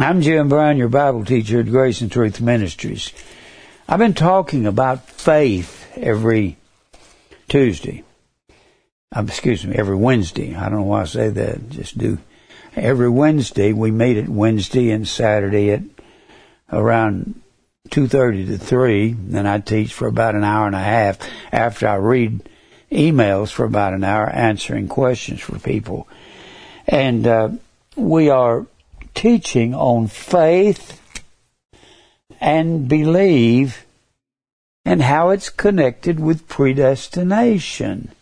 I'm Jim Brown, your Bible teacher at Grace and Truth Ministries. I've been talking about faith every Tuesday. Um, excuse me, every Wednesday. I don't know why I say that. Just do every Wednesday. We meet at Wednesday and Saturday at around two thirty to three. Then I teach for about an hour and a half after I read emails for about an hour, answering questions for people. And uh, we are teaching on faith and believe and how it's connected with predestination.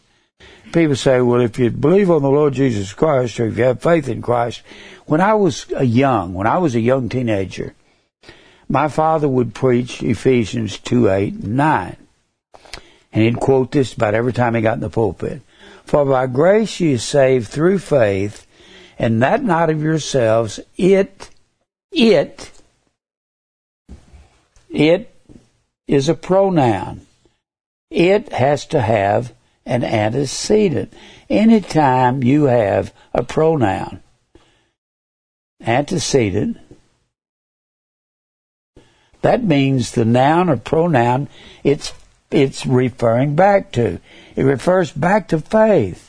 People say, well, if you believe on the Lord Jesus Christ or if you have faith in Christ, when I was a young, when I was a young teenager, my father would preach Ephesians 2, 8, and 9. And he'd quote this about every time he got in the pulpit. For by grace you are saved through faith, and that not of yourselves. It, it, it is a pronoun. It has to have an antecedent. Anytime you have a pronoun, antecedent, that means the noun or pronoun it's it's referring back to. It refers back to faith.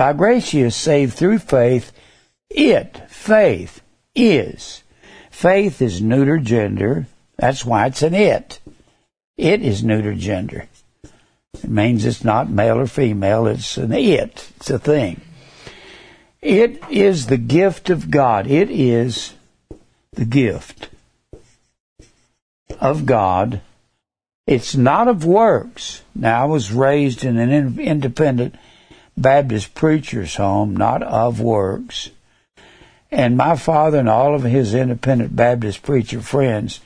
By grace you are saved through faith. It, faith, is. Faith is neuter gender. That's why it's an it. It is neuter gender. It means it's not male or female. It's an it. It's a thing. It is the gift of God. It is the gift of God. It's not of works. Now, I was raised in an independent Baptist preacher's home, not of works. And my father and all of his independent Baptist preacher friends,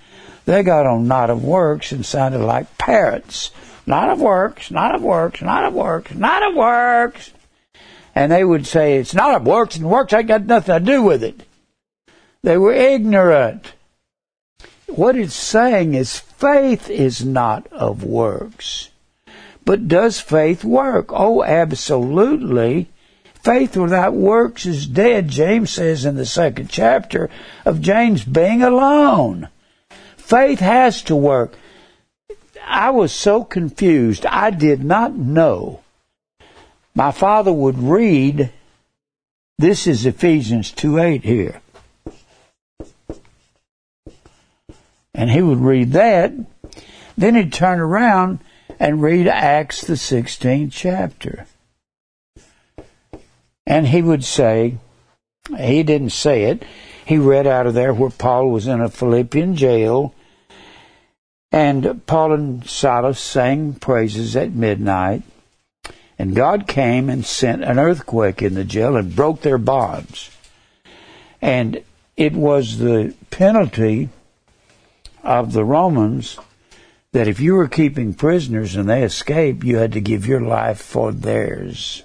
they got on not of works and sounded like parrots. Not of works, not of works, not of works, not of works. And they would say, it's not of works, and works ain't got nothing to do with it. They were ignorant. What it's saying is faith is not of works. But does faith work? Oh, absolutely. Faith without works is dead, James says in the second chapter of James, being alone. Faith has to work. I was so confused. I did not know. My father would read, this is Ephesians 2 8 here. And he would read that. Then he'd turn around and read Acts, the 16th chapter. And he would say, he didn't say it, he read out of there where Paul was in a Philippian jail, and Paul and Silas sang praises at midnight, and God came and sent an earthquake in the jail and broke their bonds. And it was the penalty of the Romans that if you were keeping prisoners and they escaped, you had to give your life for theirs.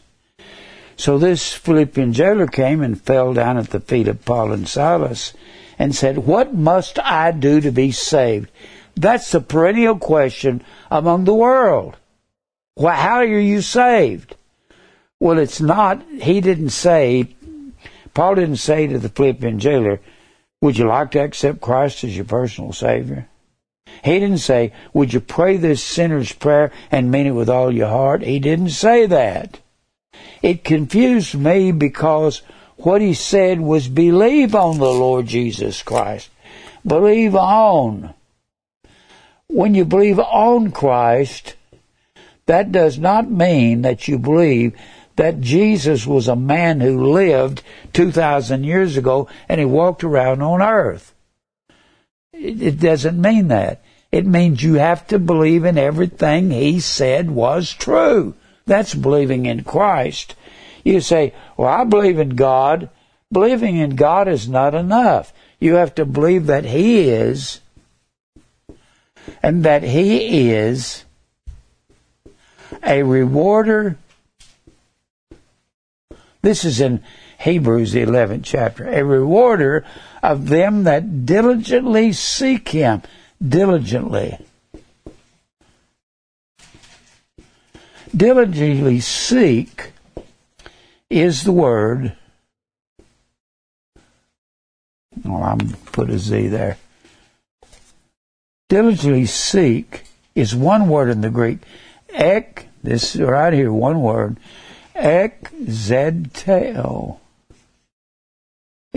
So this Philippian jailer came and fell down at the feet of Paul and Silas and said, What must I do to be saved? That's the perennial question among the world. Well, how are you saved? Well, it's not, he didn't say, Paul didn't say to the Philippian jailer, Would you like to accept Christ as your personal Savior? He didn't say, Would you pray this sinner's prayer and mean it with all your heart? He didn't say that. It confused me because what he said was believe on the Lord Jesus Christ. Believe on. When you believe on Christ, that does not mean that you believe that Jesus was a man who lived 2,000 years ago and he walked around on earth. It doesn't mean that. It means you have to believe in everything he said was true. That's believing in Christ. You say, well, I believe in God. Believing in God is not enough. You have to believe that he is and that he is a rewarder. This is in Hebrews, the 11th chapter. A rewarder of them that diligently seek him. Diligently. Diligently seek is the word Well, I'm put a Z there. Diligently seek is one word in the Greek. Ek, this right here, one word. Ek.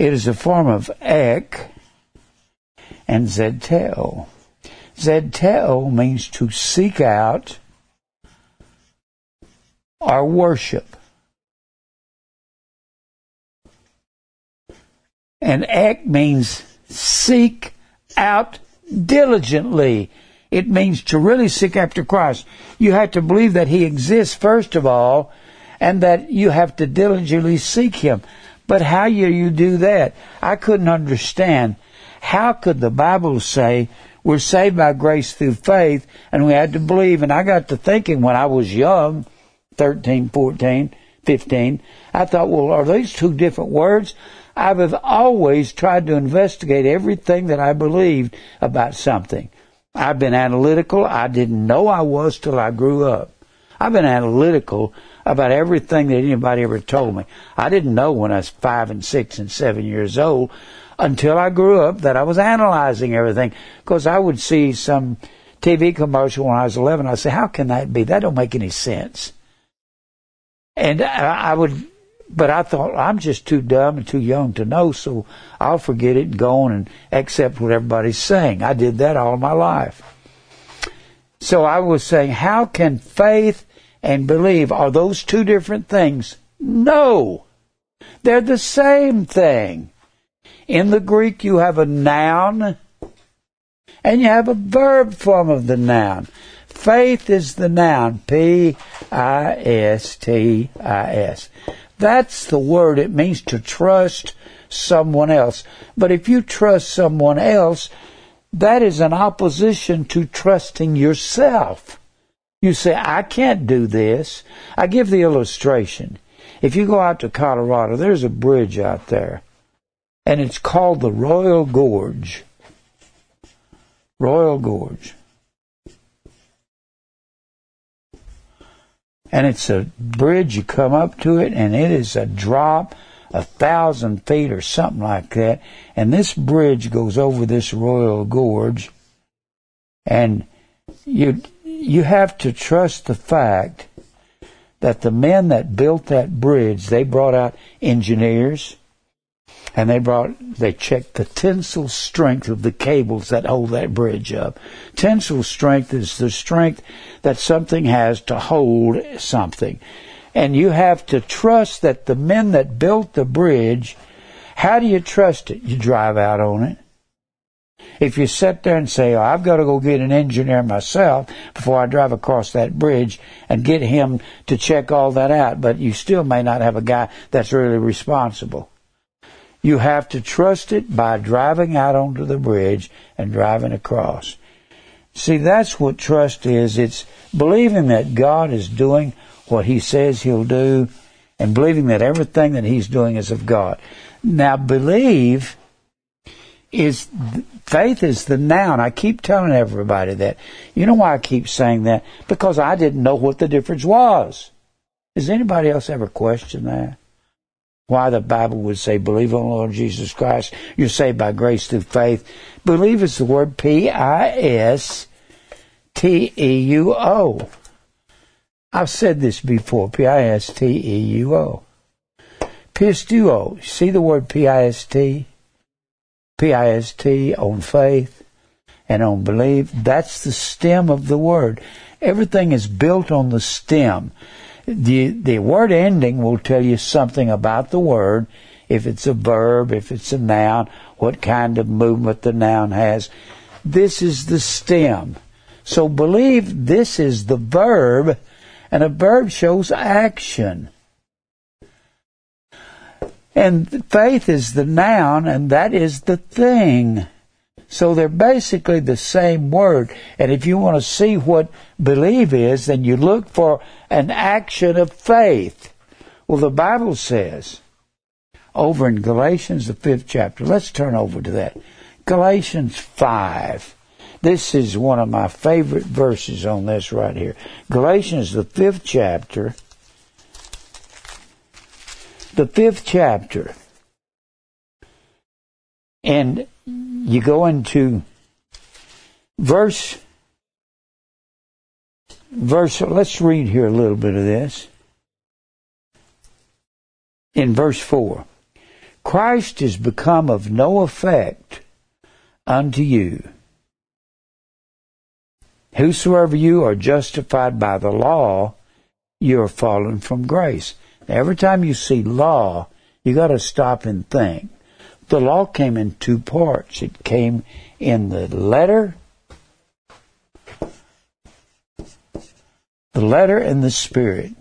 It is a form of ek and zedtel. Zedtel means to seek out or worship. And ek means seek out diligently. It means to really seek after Christ. You have to believe that He exists first of all, and that you have to diligently seek Him. But how do you do that? I couldn't understand. How could the Bible say we're saved by grace through faith and we had to believe? And I got to thinking when I was young, 13, 14, 15, I thought, well, are these two different words? I've always tried to investigate everything that I believed about something. I've been analytical. I didn't know I was till I grew up. I've been analytical about everything that anybody ever told me. I didn't know when I was five and six and seven years old until I grew up that I was analyzing everything because I would see some TV commercial when I was 11. I'd say, how can that be? That don't make any sense. And I would but I thought I'm just too dumb and too young to know, so I'll forget it and go on and accept what everybody's saying. I did that all my life. So I was saying, how can faith and believe are those two different things? No. They're the same thing. In the Greek you have a noun and you have a verb form of the noun. Faith is the noun. P I S T I S. That's the word. It means to trust someone else. But if you trust someone else, that is an opposition to trusting yourself. You say, I can't do this. I give the illustration. If you go out to Colorado, there's a bridge out there, and it's called the Royal Gorge. Royal Gorge. and it's a bridge. You come up to it, and it is a drop, a thousand feet or something like that. And this bridge goes over this royal gorge, and you you have to trust the fact that the men that built that bridge, they brought out engineers, and they brought they checked the tensile strength of the cables that hold that bridge up. Tensile strength is the strength that something has to hold something. And you have to trust that the men that built the bridge, how do you trust it? You drive out on it. If you sit there and say, oh, I've got to go get an engineer myself before I drive across that bridge and get him to check all that out, but you still may not have a guy that's really responsible. You have to trust it by driving out onto the bridge and driving across. See, that's what trust is. It's believing that God is doing what He says He'll do and believing that everything that He's doing is of God. Now, believe is, faith is the noun. I keep telling everybody that. You know why I keep saying that? Because I didn't know what the difference was. Has anybody else ever questioned that? why the Bible would say, believe on the Lord Jesus Christ. You're saved by grace through faith. Believe is the word P-I-S-T-E-U-O. I've said this before, P-I-S-T-E-U-O. Pistuo. See the word P-I-S-T? P-I-S-T on faith and on belief. That's the stem of the word. Everything is built on the stem. The the word ending will tell you something about the word. If it's a verb if it's a noun what kind of movement the noun has. This is the stem. So believe this is the verb and a verb shows action and faith is the noun and that is the thing so they're basically the same word. And if you want to see what believe is, then you look for an action of faith. Well, the Bible says over in Galatians, the fifth chapter, let's turn over to that. Galatians 5. This is one of my favorite verses on this right here. Galatians, the fifth chapter. The fifth chapter. And you go into verse verse let's read here a little bit of this. In verse 4 Christ is become of no effect unto you. Whosoever you are justified by the law you are fallen from grace every time you see law you got to stop and think the law came in two parts it came in the letter the letter and the spirit.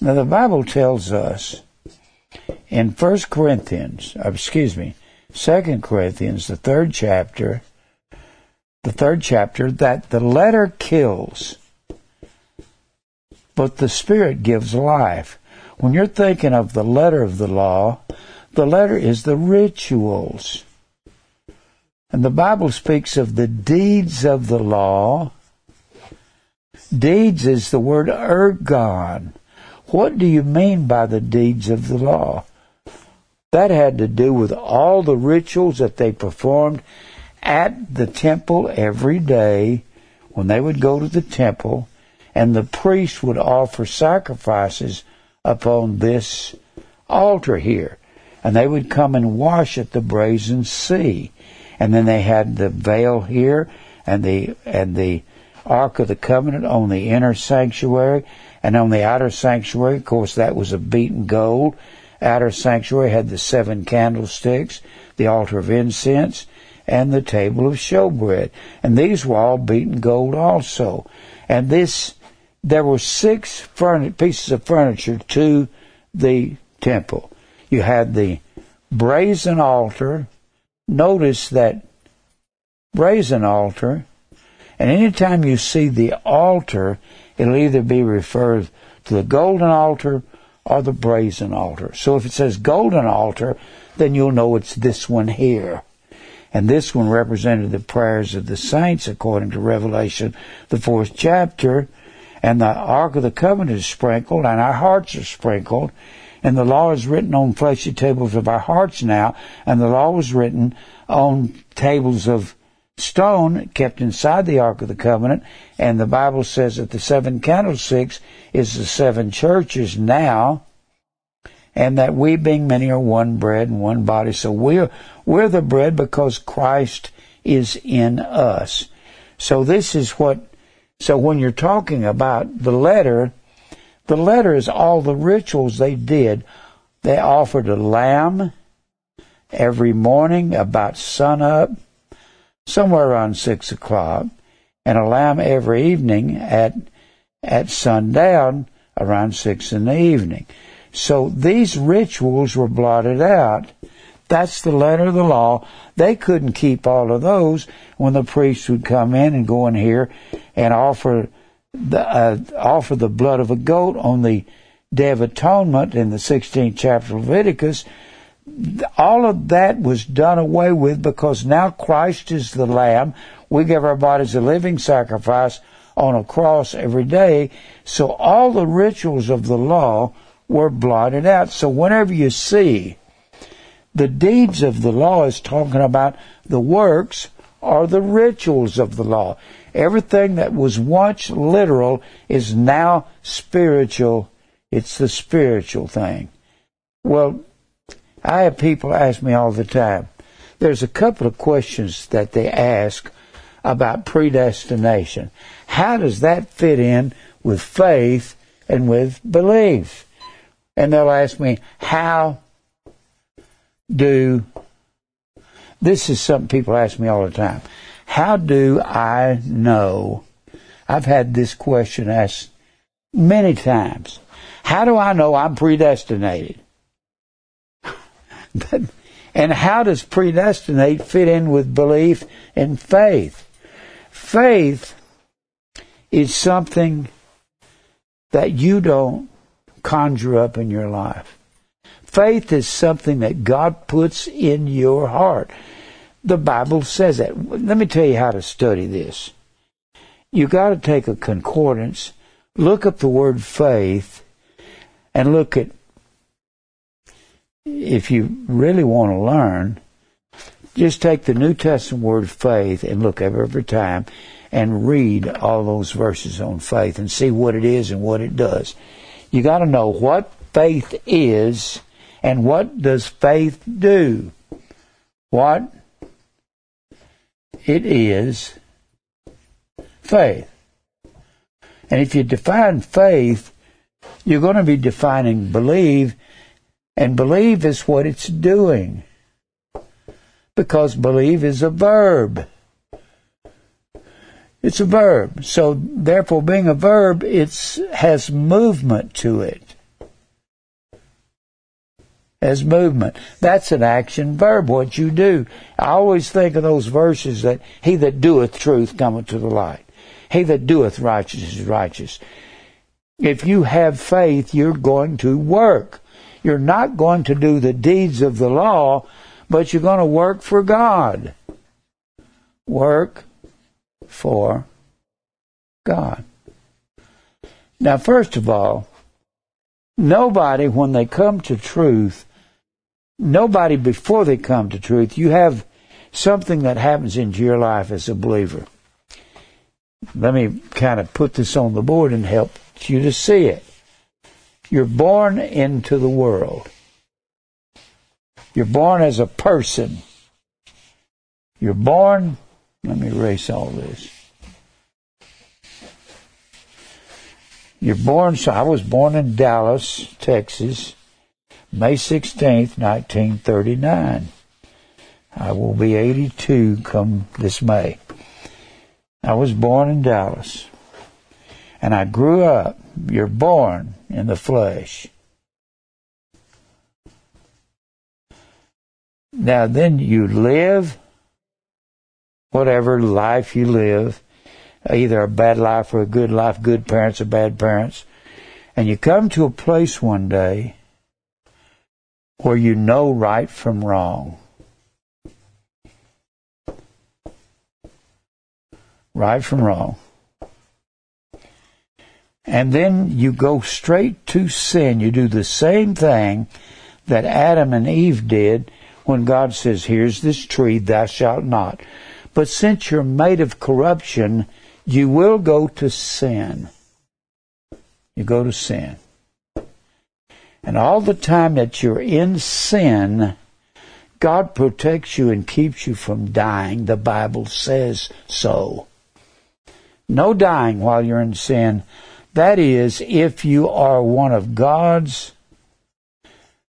Now the Bible tells us in 1 Corinthians, uh, excuse me, 2 Corinthians, the third chapter, the third chapter, that the letter kills, but the Spirit gives life. When you're thinking of the letter of the law, the letter is the rituals. And the Bible speaks of the deeds of the law Deeds is the word ergon. What do you mean by the deeds of the law? That had to do with all the rituals that they performed at the temple every day when they would go to the temple and the priest would offer sacrifices upon this altar here. And they would come and wash at the brazen sea. And then they had the veil here and the, and the Ark of the Covenant on the inner sanctuary, and on the outer sanctuary, of course, that was of beaten gold. Outer sanctuary had the seven candlesticks, the altar of incense, and the table of showbread. And these were all beaten gold also. And this, there were six pieces of furniture to the temple. You had the brazen altar. Notice that brazen altar and anytime you see the altar, it'll either be referred to the golden altar or the brazen altar. So if it says golden altar, then you'll know it's this one here. And this one represented the prayers of the saints according to Revelation, the fourth chapter. And the Ark of the Covenant is sprinkled, and our hearts are sprinkled. And the law is written on fleshy tables of our hearts now, and the law was written on tables of stone kept inside the Ark of the Covenant, and the Bible says that the seven candlesticks is the seven churches now, and that we being many are one bread and one body. So we're, we're the bread because Christ is in us. So this is what, so when you're talking about the letter, the letter is all the rituals they did. They offered a lamb every morning about sunup somewhere around six o'clock, and a lamb every evening at at sundown around six in the evening. So these rituals were blotted out. That's the letter of the law. They couldn't keep all of those when the priest would come in and go in here and offer the uh, offer the blood of a goat on the Day of Atonement in the 16th chapter of Leviticus all of that was done away with because now Christ is the Lamb. We give our bodies a living sacrifice on a cross every day. So all the rituals of the law were blotted out. So whenever you see the deeds of the law is talking about the works or the rituals of the law. Everything that was once literal is now spiritual. It's the spiritual thing. Well, I have people ask me all the time. There's a couple of questions that they ask about predestination. How does that fit in with faith and with belief? And they'll ask me, how do, this is something people ask me all the time. How do I know? I've had this question asked many times. How do I know I'm predestinated? and how does predestinate fit in with belief and faith? Faith is something that you don't conjure up in your life. Faith is something that God puts in your heart. The Bible says that. Let me tell you how to study this. You got to take a concordance, look up the word faith, and look at if you really want to learn, Just take the New Testament word faith and look up every time and read all those verses on faith and see what it is and what it does. You got to know what faith is and what does faith do. What it is faith. And if you define faith, you're going to be defining believe, and believe is what it's doing. Because believe is a verb. It's a verb. So therefore being a verb, it has movement to it. As movement. That's an action verb, what you do. I always think of those verses that he that doeth truth cometh to the light. He that doeth righteousness is righteous. If you have faith, you're going to work. You're not going to do the deeds of the law, but you're going to work for God. Work for God. Now, first of all, nobody, when they come to truth, nobody before they come to truth, you have something that happens into your life as a believer let me kind of put this on the board and help you to see it. You're born into the world. You're born as a person. You're born, let me erase all this. You're born, so I was born in Dallas, Texas, May 16th, 1939. I will be 82 come this May. I was born in Dallas. And I grew up. You're born in the flesh. Now then you live whatever life you live, either a bad life or a good life, good parents or bad parents. And you come to a place one day where you know right from wrong. right from wrong. And then you go straight to sin. You do the same thing that Adam and Eve did when God says, Here's this tree, thou shalt not. But since you're made of corruption, you will go to sin. You go to sin. And all the time that you're in sin, God protects you and keeps you from dying. The Bible says so. No dying while you're in sin. That is, if you are one of God's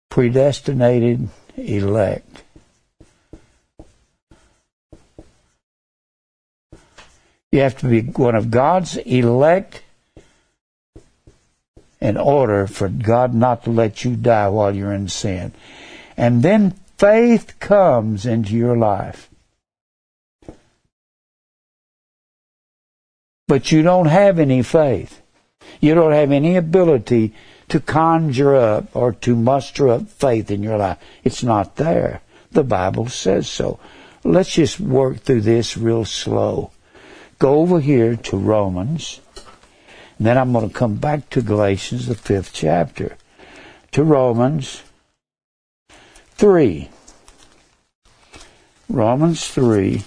predestinated elect. You have to be one of God's elect in order for God not to let you die while you're in sin. And then faith comes into your life. but you don't have any faith. You don't have any ability to conjure up or to muster up faith in your life. It's not there. The Bible says so. Let's just work through this real slow. Go over here to Romans. And then I'm going to come back to Galatians, the fifth chapter. To Romans 3. Romans 3.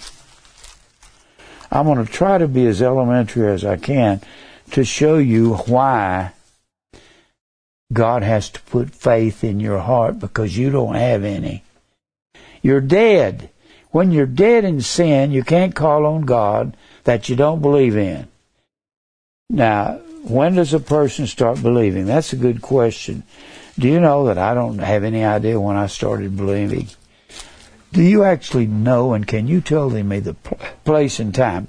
I'm going to try to be as elementary as I can to show you why God has to put faith in your heart because you don't have any. You're dead. When you're dead in sin, you can't call on God that you don't believe in. Now, when does a person start believing? That's a good question. Do you know that I don't have any idea when I started believing? Do you actually know and can you tell me the place and time?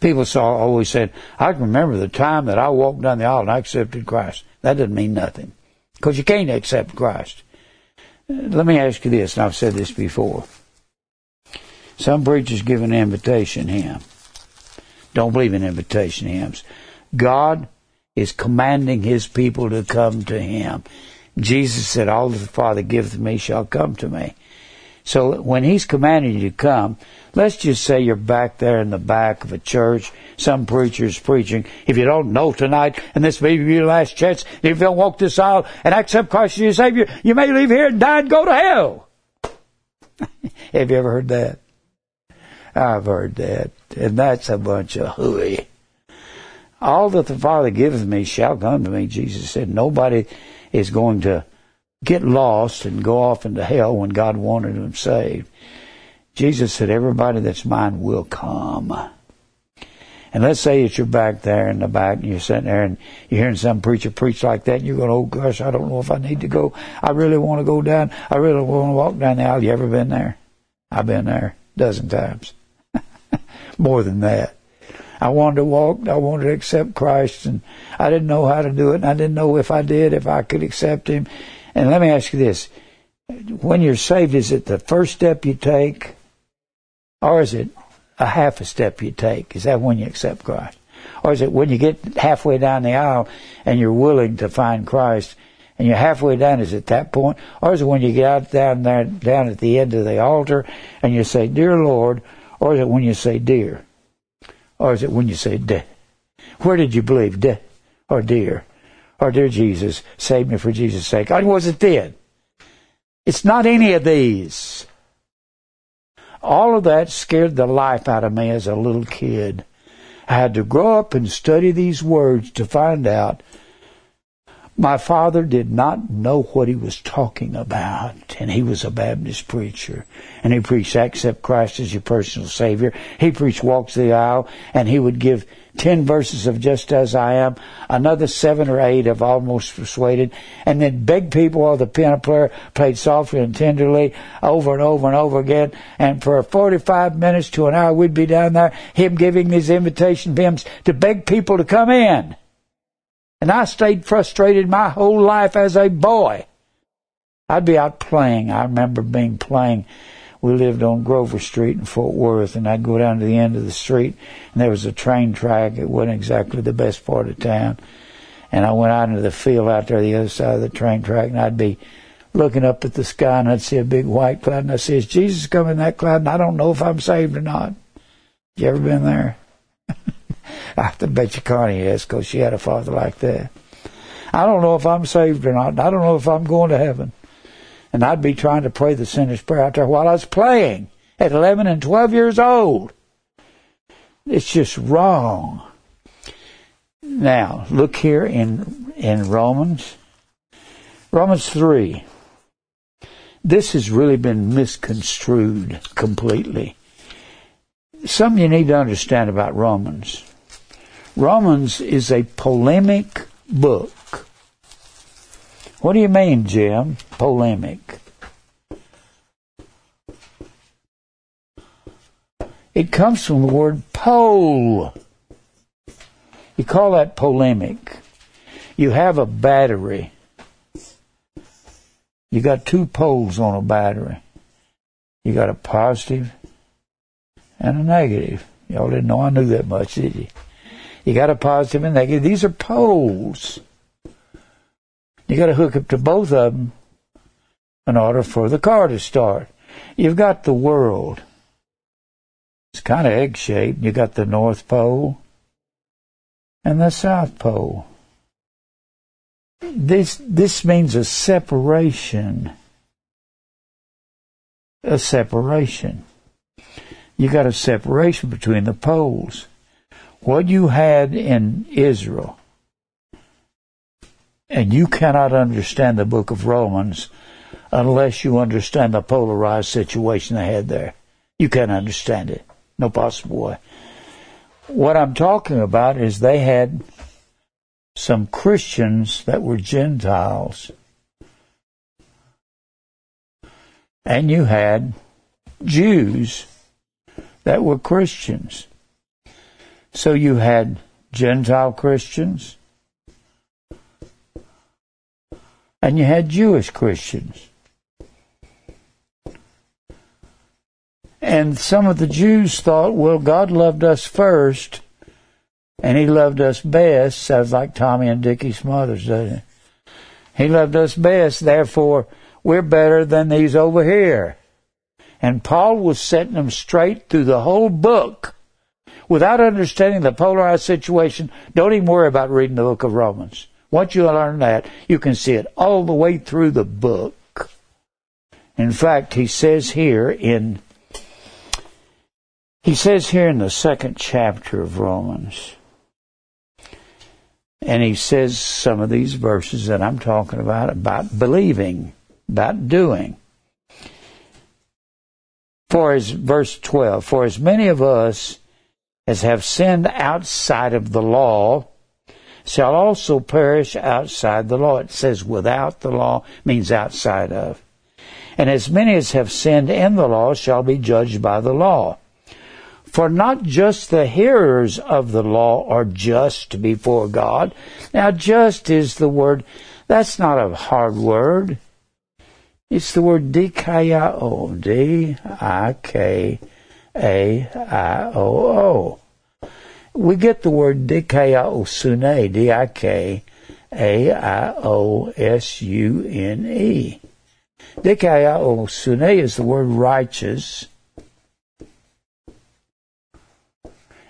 People saw always said, I can remember the time that I walked down the aisle and I accepted Christ. That doesn't mean nothing. Because you can't accept Christ. Let me ask you this, and I've said this before. Some preachers give an invitation hymn. Don't believe in invitation hymns. God is commanding his people to come to him. Jesus said, All that the Father giveth me shall come to me. So when he's commanding you to come, let's just say you're back there in the back of a church, some preacher's preaching. If you don't know tonight, and this may be your last chance, if you don't walk this aisle and accept Christ as your Savior, you may leave here and die and go to hell. Have you ever heard that? I've heard that. And that's a bunch of hooey. All that the Father gives me shall come to me, Jesus said. Nobody is going to get lost and go off into hell when God wanted them saved. Jesus said, everybody that's mine will come. And let's say that you're back there in the back and you're sitting there and you're hearing some preacher preach like that and you're going, oh gosh, I don't know if I need to go. I really want to go down. I really want to walk down the aisle. You ever been there? I've been there a dozen times. More than that. I wanted to walk, I wanted to accept Christ and I didn't know how to do it and I didn't know if I did, if I could accept Him. And let me ask you this. When you're saved, is it the first step you take or is it a half a step you take? Is that when you accept Christ? Or is it when you get halfway down the aisle and you're willing to find Christ and you're halfway down, is it that point? Or is it when you get out down there, down at the end of the altar and you say, Dear Lord, or is it when you say dear? Or is it when you say de? Where did you believe? De or dear? Or dear Jesus, save me for Jesus' sake. Or was it then? It's not any of these. All of that scared the life out of me as a little kid. I had to grow up and study these words to find out my father did not know what he was talking about, and he was a Baptist preacher. And he preached, accept Christ as your personal Savior. He preached, walks the aisle, and he would give ten verses of just as I am, another seven or eight of almost persuaded, and then beg people while the piano player played softly and tenderly over and over and over again. And for 45 minutes to an hour, we'd be down there, him giving these invitation hymns to beg people to come in. And I stayed frustrated my whole life as a boy. I'd be out playing. I remember being playing. We lived on Grover Street in Fort Worth, and I'd go down to the end of the street, and there was a train track. It wasn't exactly the best part of town. And I went out into the field out there, the other side of the train track, and I'd be looking up at the sky, and I'd see a big white cloud, and I'd say, "Is Jesus coming in that cloud?" And I don't know if I'm saved or not. You ever been there? I bet you Connie has because she had a father like that. I don't know if I'm saved or not. I don't know if I'm going to heaven. And I'd be trying to pray the sinner's prayer out there while I was playing at 11 and 12 years old. It's just wrong. Now, look here in, in Romans. Romans 3. This has really been misconstrued completely. Something you need to understand about Romans. Romans is a polemic book. What do you mean, Jim? Polemic. It comes from the word pole. You call that polemic. You have a battery. You got two poles on a battery. You got a positive and a negative. Y'all didn't know I knew that much, did you? You got a positive and negative. These are poles. You got to hook up to both of them in order for the car to start. You've got the world. It's kind of egg shaped. You got the North Pole and the South Pole. This this means a separation. A separation. You got a separation between the poles what you had in Israel, and you cannot understand the book of Romans unless you understand the polarized situation they had there. You can't understand it. No possible way. What I'm talking about is they had some Christians that were Gentiles. And you had Jews that were Christians. So you had Gentile Christians and you had Jewish Christians. And some of the Jews thought, well, God loved us first and he loved us best. Sounds like Tommy and Dickie Smothers, doesn't it? He loved us best, therefore we're better than these over here. And Paul was setting them straight through the whole book without understanding the polarized situation, don't even worry about reading the book of Romans. Once you learn that, you can see it all the way through the book. In fact, he says here in he says here in the second chapter of Romans, and he says some of these verses that I'm talking about about believing, about doing. For as verse 12, for as many of us as have sinned outside of the law shall also perish outside the law. It says without the law means outside of. And as many as have sinned in the law shall be judged by the law. For not just the hearers of the law are just before God. Now, just is the word, that's not a hard word. It's the word dikaioo, D-I-K-A-I-O-O. We get the word dikaiosune, D-I-K-A-I-O-S-U-N-E. Dikaiosune is the word righteous.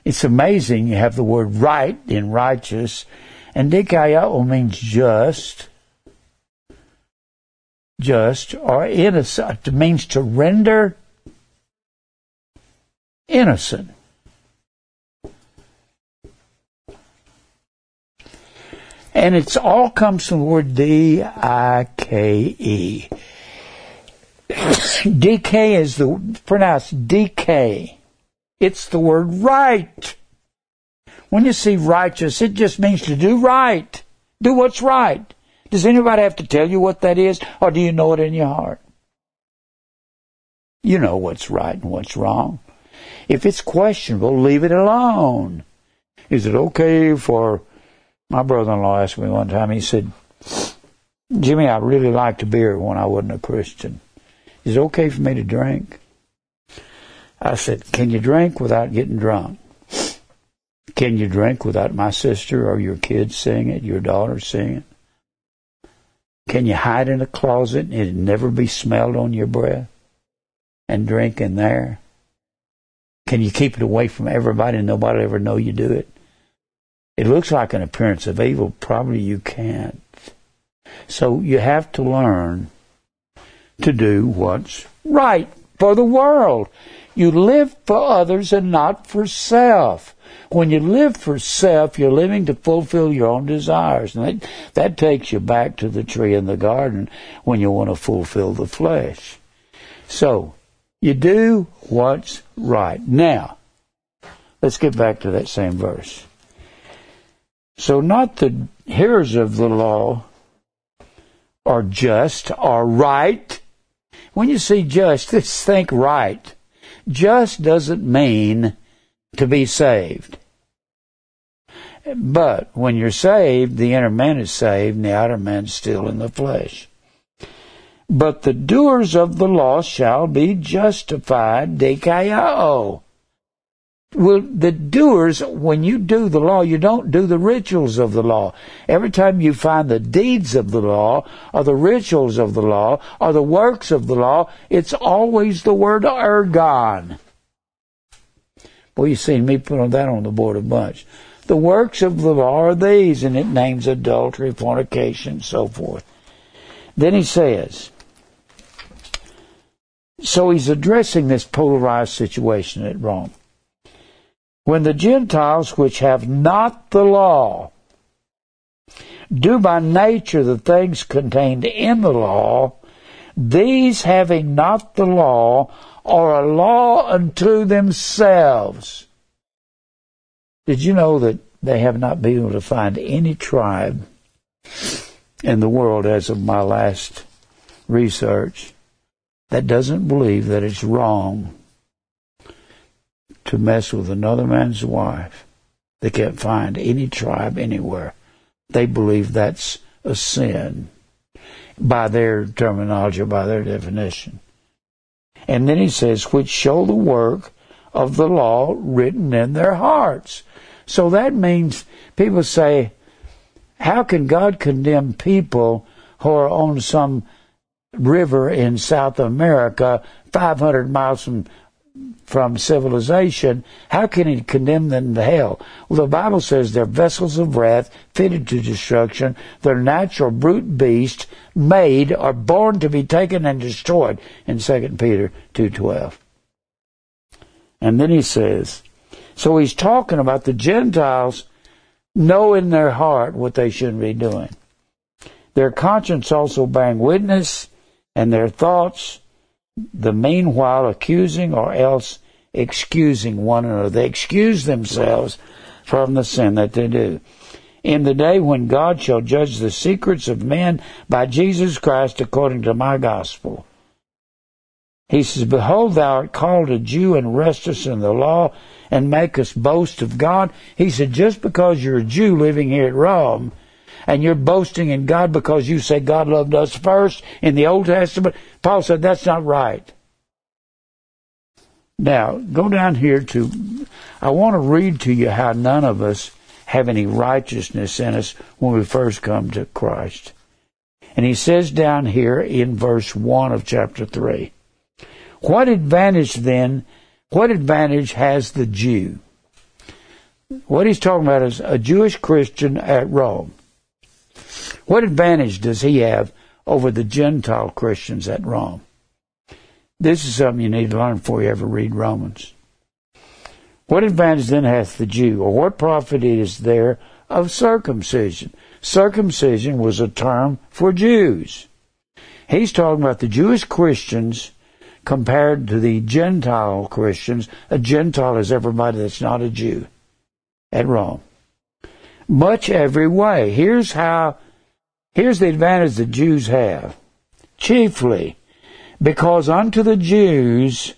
It's amazing you have the word right in righteous, and dikaioo means just just or innocent. It means to render innocent. And it's all comes from the word D I K E. DK is the pronounced DK. It's the word right. When you see righteous, it just means to do right. Do what's right. Does anybody have to tell you what that is, or do you know it in your heart? You know what's right and what's wrong. If it's questionable, leave it alone. Is it okay for my brother-in-law asked me one time, he said, Jimmy, I really liked beer when I wasn't a Christian. Is it okay for me to drink? I said, can you drink without getting drunk? Can you drink without my sister or your kids seeing it, your daughter seeing it? Can you hide in a closet and it never be smelled on your breath and drink in there? Can you keep it away from everybody and nobody ever know you do it? It looks like an appearance of evil. Probably you can't. So you have to learn to do what's right for the world. You live for others and not for self. When you live for self, you're living to fulfill your own desires. And that, that takes you back to the tree in the garden when you want to fulfill the flesh. So, you do what's right. Now, let's get back to that same verse. So, not the hearers of the law are just, are right. When you see just, just think right. Just doesn't mean to be saved. But when you're saved, the inner man is saved and the outer man is still in the flesh. But the doers of the law shall be justified, dikaioo. Well, the doers, when you do the law, you don't do the rituals of the law. Every time you find the deeds of the law, or the rituals of the law, or the works of the law, it's always the word ergon. Well, you've seen me put on that on the board a bunch. The works of the law are these, and it names adultery, fornication, and so forth. Then he says, so he's addressing this polarized situation at Rome. When the Gentiles which have not the law do by nature the things contained in the law, these having not the law are a law unto themselves did you know that they have not been able to find any tribe in the world as of my last research that doesn't believe that it's wrong to mess with another man's wife? They can't find any tribe anywhere. They believe that's a sin by their terminology, by their definition. And then he says, which show the work of the law written in their hearts. So that means people say, how can God condemn people who are on some river in South America, 500 miles from from civilization, how can he condemn them to hell? Well, the Bible says they're vessels of wrath, fitted to destruction. They're natural brute beasts, made or born to be taken and destroyed in 2 Peter 2.12. And then he says, so he's talking about the Gentiles know in their heart what they shouldn't be doing. Their conscience also bearing witness, and their thoughts the meanwhile accusing or else excusing one another. They excuse themselves from the sin that they do. In the day when God shall judge the secrets of men by Jesus Christ according to my gospel. He says, Behold, thou art called a Jew and restest in the law and makest boast of God. He said, just because you're a Jew living here at Rome and you're boasting in God because you say God loved us first in the Old Testament, Paul said that's not right. Now, go down here to, I want to read to you how none of us have any righteousness in us when we first come to Christ. And he says down here in verse 1 of chapter 3, What advantage then, what advantage has the Jew? What he's talking about is a Jewish Christian at Rome. What advantage does he have over the Gentile Christians at Rome? This is something you need to learn before you ever read Romans. What advantage then hath the Jew, or what profit is there of circumcision? Circumcision was a term for Jews. He's talking about the Jewish Christians compared to the Gentile Christians. A Gentile is everybody that's not a Jew at Rome. Much every way. Here's how Here's the advantage the Jews have. Chiefly, because unto the Jews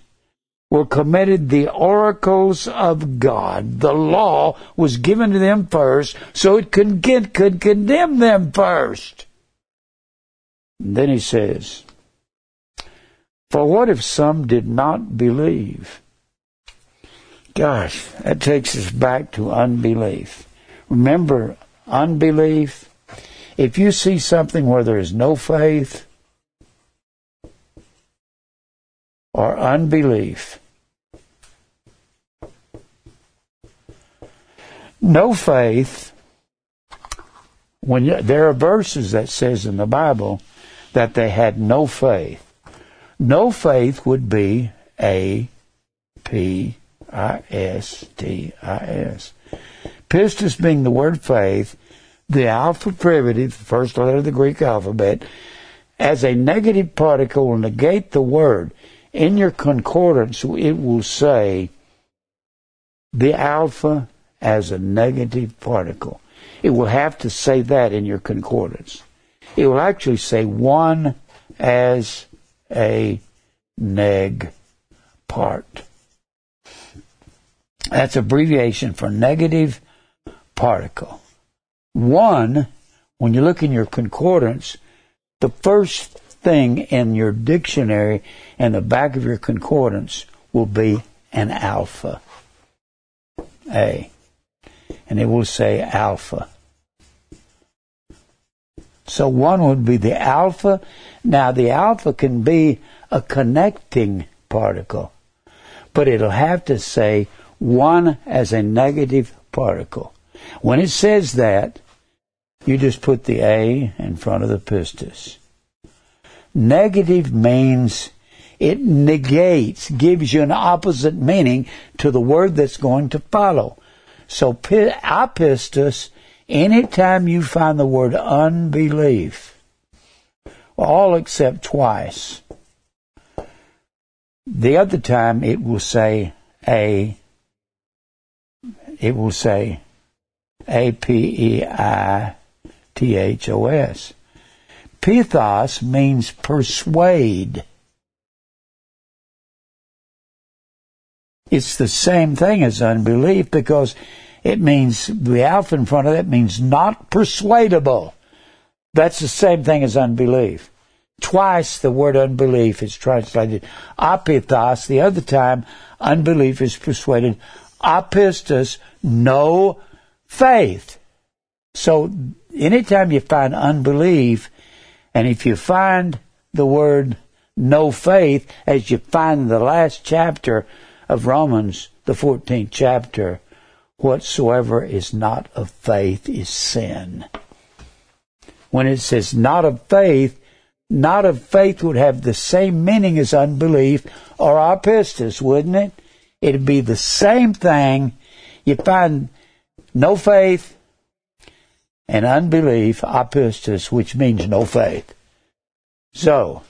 were committed the oracles of God. The law was given to them first, so it could, get, could condemn them first. And then he says, For what if some did not believe? Gosh, that takes us back to unbelief. Remember, unbelief if you see something where there is no faith or unbelief, no faith, when you, there are verses that says in the Bible that they had no faith. No faith would be A P I S T I S. Pistis being the word faith, the alpha privative, the first letter of the Greek alphabet, as a negative particle will negate the word. In your concordance, it will say the alpha as a negative particle. It will have to say that in your concordance. It will actually say one as a neg part. That's abbreviation for negative particle. One, when you look in your concordance, the first thing in your dictionary and the back of your concordance will be an alpha. A. And it will say alpha. So one would be the alpha. Now the alpha can be a connecting particle, but it'll have to say one as a negative particle. When it says that, you just put the A in front of the pistis. Negative means it negates, gives you an opposite meaning to the word that's going to follow. So apistus, anytime you find the word unbelief, all except twice. The other time it will say a, it will say a P E I T H O S. Pithos means persuade. It's the same thing as unbelief because it means the alpha in front of that means not persuadable. That's the same thing as unbelief. Twice the word unbelief is translated apithos. The other time unbelief is persuaded. Apistos, no faith. So anytime you find unbelief, and if you find the word no faith, as you find in the last chapter of Romans, the 14th chapter, whatsoever is not of faith is sin. When it says not of faith, not of faith would have the same meaning as unbelief or apistus, wouldn't it? It'd be the same thing. You find no faith and unbelief, apistus, which means no faith. So,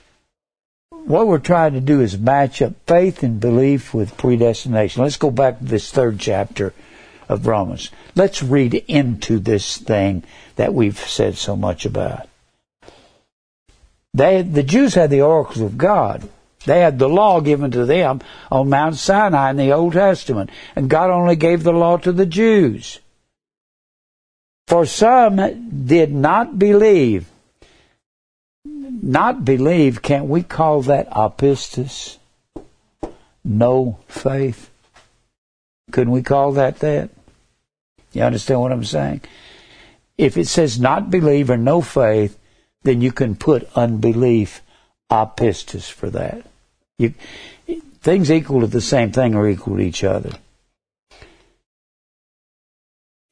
what we're trying to do is match up faith and belief with predestination. Let's go back to this third chapter of Romans. Let's read into this thing that we've said so much about. They, the Jews had the oracles of God. They had the law given to them on Mount Sinai in the Old Testament, and God only gave the law to the Jews. For some did not believe. Not believe, can't we call that apistus? No faith. Couldn't we call that that? You understand what I'm saying? If it says not believe or no faith, then you can put unbelief apistus for that. You, things equal to the same thing are equal to each other.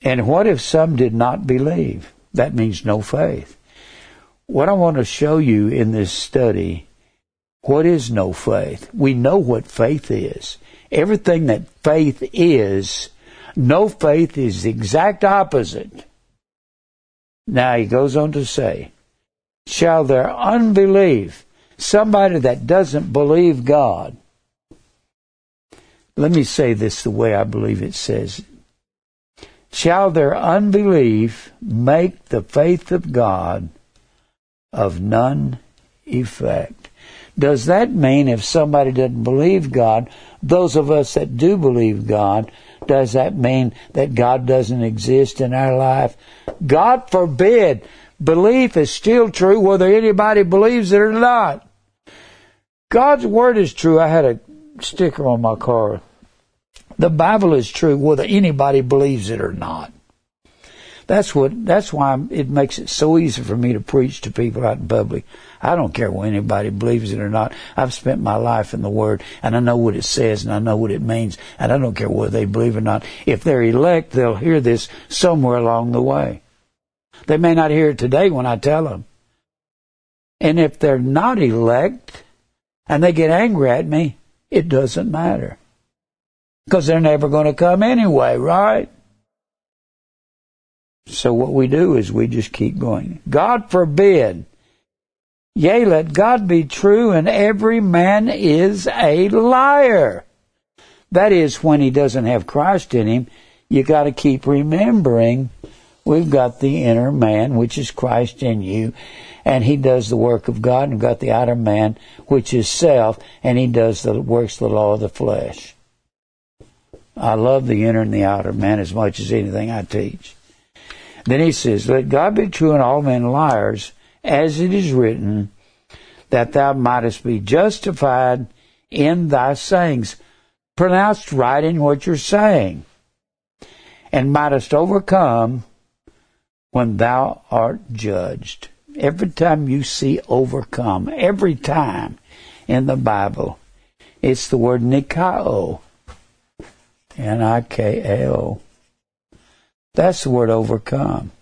And what if some did not believe? That means no faith. What I want to show you in this study, what is no faith? We know what faith is. Everything that faith is, no faith is the exact opposite. Now he goes on to say, shall their unbelief, somebody that doesn't believe God, let me say this the way I believe it says. Shall their unbelief make the faith of God of none effect? Does that mean if somebody doesn't believe God, those of us that do believe God, does that mean that God doesn't exist in our life? God forbid. Belief is still true whether anybody believes it or not. God's word is true. I had a sticker on my car. The Bible is true whether anybody believes it or not. That's what. That's why it makes it so easy for me to preach to people out in public. I don't care whether anybody believes it or not. I've spent my life in the Word, and I know what it says, and I know what it means, and I don't care whether they believe or not. If they're elect, they'll hear this somewhere along the way. They may not hear it today when I tell them. And if they're not elect, and they get angry at me, it doesn't matter. Because they're never going to come anyway, right? So what we do is we just keep going. God forbid. Yea, let God be true and every man is a liar. That is when he doesn't have Christ in him. You got to keep remembering we've got the inner man, which is Christ in you, and he does the work of God, and we've got the outer man, which is self, and he does the works of the law of the flesh. I love the inner and the outer man as much as anything I teach. Then he says, Let God be true and all men liars, as it is written, that thou mightest be justified in thy sayings, pronounced right in what you're saying, and mightest overcome when thou art judged. Every time you see overcome, every time in the Bible, it's the word nikao. N-I-K-A-O. That's the word overcome.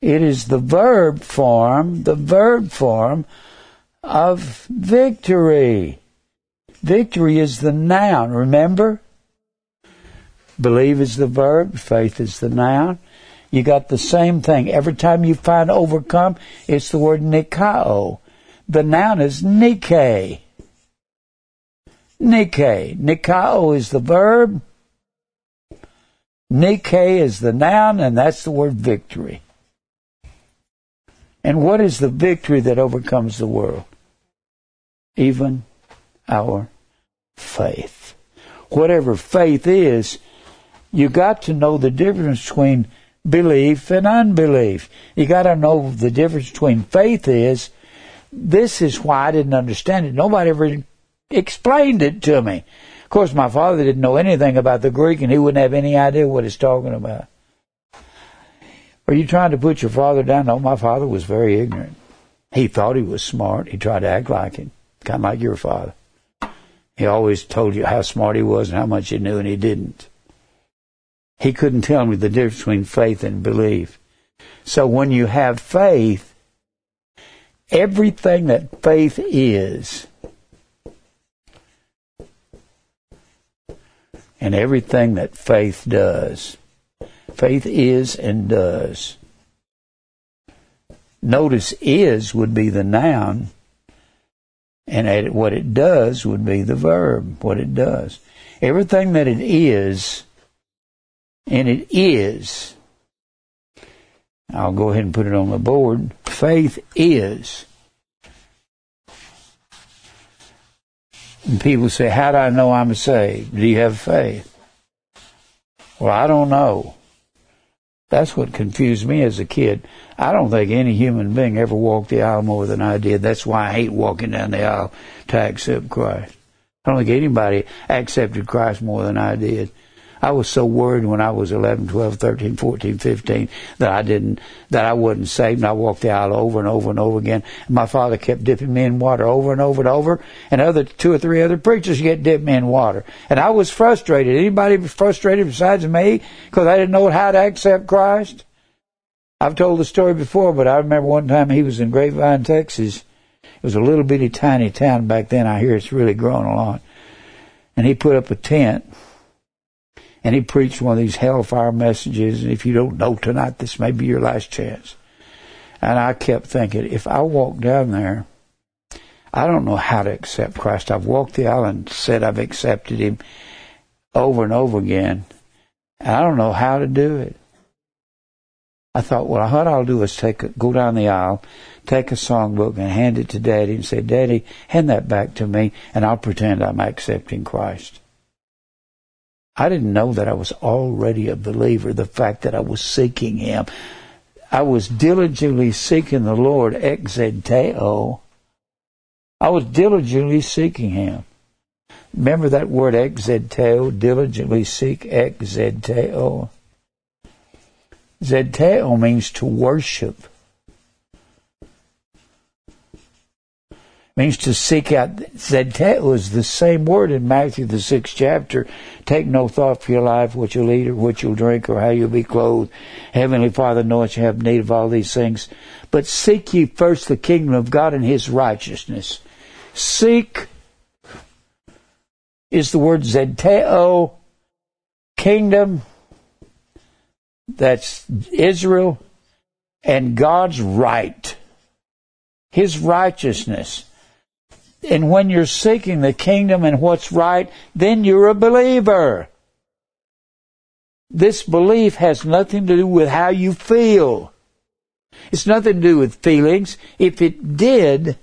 It is the verb form, the verb form of victory. Victory is the noun, remember? Believe is the verb, faith is the noun. You got the same thing. Every time you find overcome, it's the word nikao. The noun is nike. Nike. Nikao is the verb. Nike is the noun, and that's the word victory. And what is the victory that overcomes the world? Even our faith. Whatever faith is, you got to know the difference between belief and unbelief. You got to know the difference between faith is. This is why I didn't understand it. Nobody ever explained it to me Of course, my father didn't know anything about the Greek, and he wouldn't have any idea what he's talking about. Are you trying to put your father down? No, my father was very ignorant. He thought he was smart. He tried to act like it, kind of like your father. He always told you how smart he was and how much he knew, and he didn't. He couldn't tell me the difference between faith and belief. So when you have faith, everything that faith is, and everything that faith does, faith is and does. Notice is would be the noun, and what it does would be the verb, what it does. Everything that it is, and it is, I'll go ahead and put it on the board. Faith is. And people say, How do I know I'm saved? Do you have faith? Well, I don't know. That's what confused me as a kid. I don't think any human being ever walked the aisle more than I did. That's why I hate walking down the aisle to accept Christ. I don't think anybody accepted Christ more than I did. I was so worried when I was 11, 12, 13, 14, 15 that I didn't, that I wasn't saved and I walked the aisle over and over and over again. And my father kept dipping me in water over and over and over and other two or three other preachers get dipped me in water. And I was frustrated. Anybody frustrated besides me because I didn't know how to accept Christ? I've told the story before, but I remember one time he was in Grapevine, Texas. It was a little bitty tiny town back then. I hear it's really grown a lot. And he put up a tent and he preached one of these hellfire messages. And if you don't know tonight, this may be your last chance. And I kept thinking, if I walk down there, I don't know how to accept Christ. I've walked the aisle and said I've accepted Him over and over again. And I don't know how to do it. I thought, well, what I'll do is take a, go down the aisle, take a songbook and hand it to Daddy and say, Daddy, hand that back to me, and I'll pretend I'm accepting Christ. I didn't know that I was already a believer, the fact that I was seeking Him. I was diligently seeking the Lord, ekzeteo. I was diligently seeking Him. Remember that word ekzeteo, diligently seek ekzeteo. Zeteo means to worship. Means to seek out. Zeteo is the same word in Matthew the sixth chapter. Take no thought for your life, what you'll eat or what you'll drink or how you'll be clothed. Heavenly Father knoweth you have need of all these things. But seek ye first the kingdom of God and his righteousness. Seek is the word Zeteo, kingdom, that's Israel, and God's right. His righteousness. And when you're seeking the kingdom and what's right, then you're a believer. This belief has nothing to do with how you feel. It's nothing to do with feelings. If it did,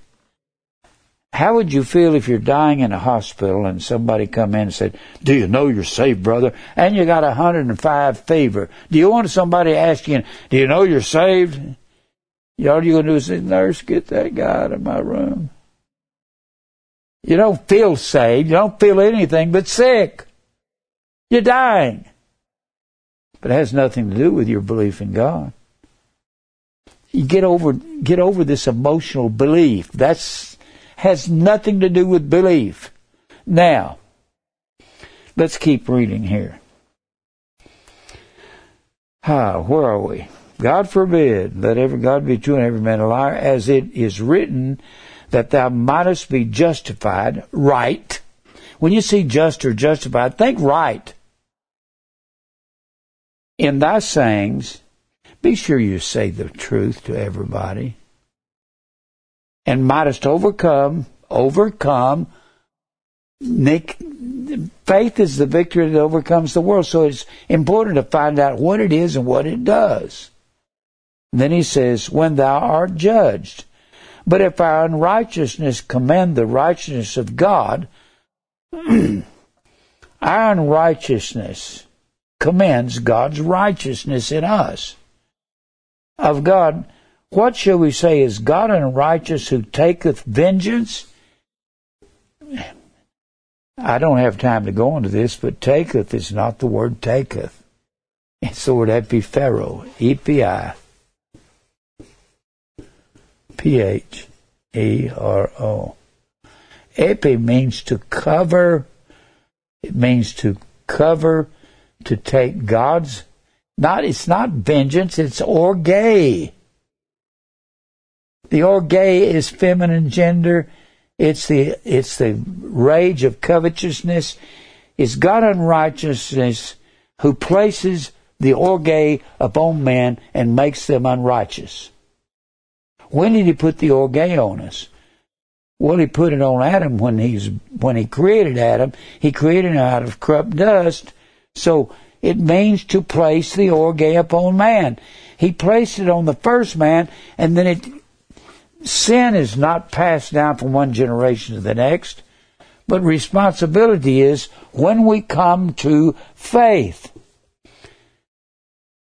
how would you feel if you're dying in a hospital and somebody come in and said, "Do you know you're saved, brother?" And you got a 105 fever. Do you want somebody asking, "Do you know you're saved?" All you're gonna do is say, "Nurse, get that guy out of my room." You don't feel saved. You don't feel anything but sick. You're dying. But it has nothing to do with your belief in God. You get over get over this emotional belief. That's has nothing to do with belief. Now, let's keep reading here. Ah, where are we? God forbid, let every God be true and every man a liar, as it is written, that thou mightest be justified, right. When you see just or justified, think right. In thy sayings, be sure you say the truth to everybody. And mightest overcome, overcome. Nick, faith is the victory that overcomes the world. So it's important to find out what it is and what it does. And then he says, when thou art judged. But if our unrighteousness commend the righteousness of God, our unrighteousness commends God's righteousness in us. Of God, what shall we say? Is God unrighteous who taketh vengeance? I don't have time to go into this, but taketh is not the word taketh. It's the word epiphero, E-P-I. P H E R O. Epi means to cover. It means to cover, to take God's, not, it's not vengeance, it's orge. The orge is feminine gender. It's the, it's the rage of covetousness. It's God unrighteousness who places the orge upon man and makes them unrighteous. When did he put the orge on us? Well, he put it on Adam when he's when he created Adam. He created him out of corrupt dust. So it means to place the orge upon man. He placed it on the first man, and then it sin is not passed down from one generation to the next, but responsibility is when we come to faith.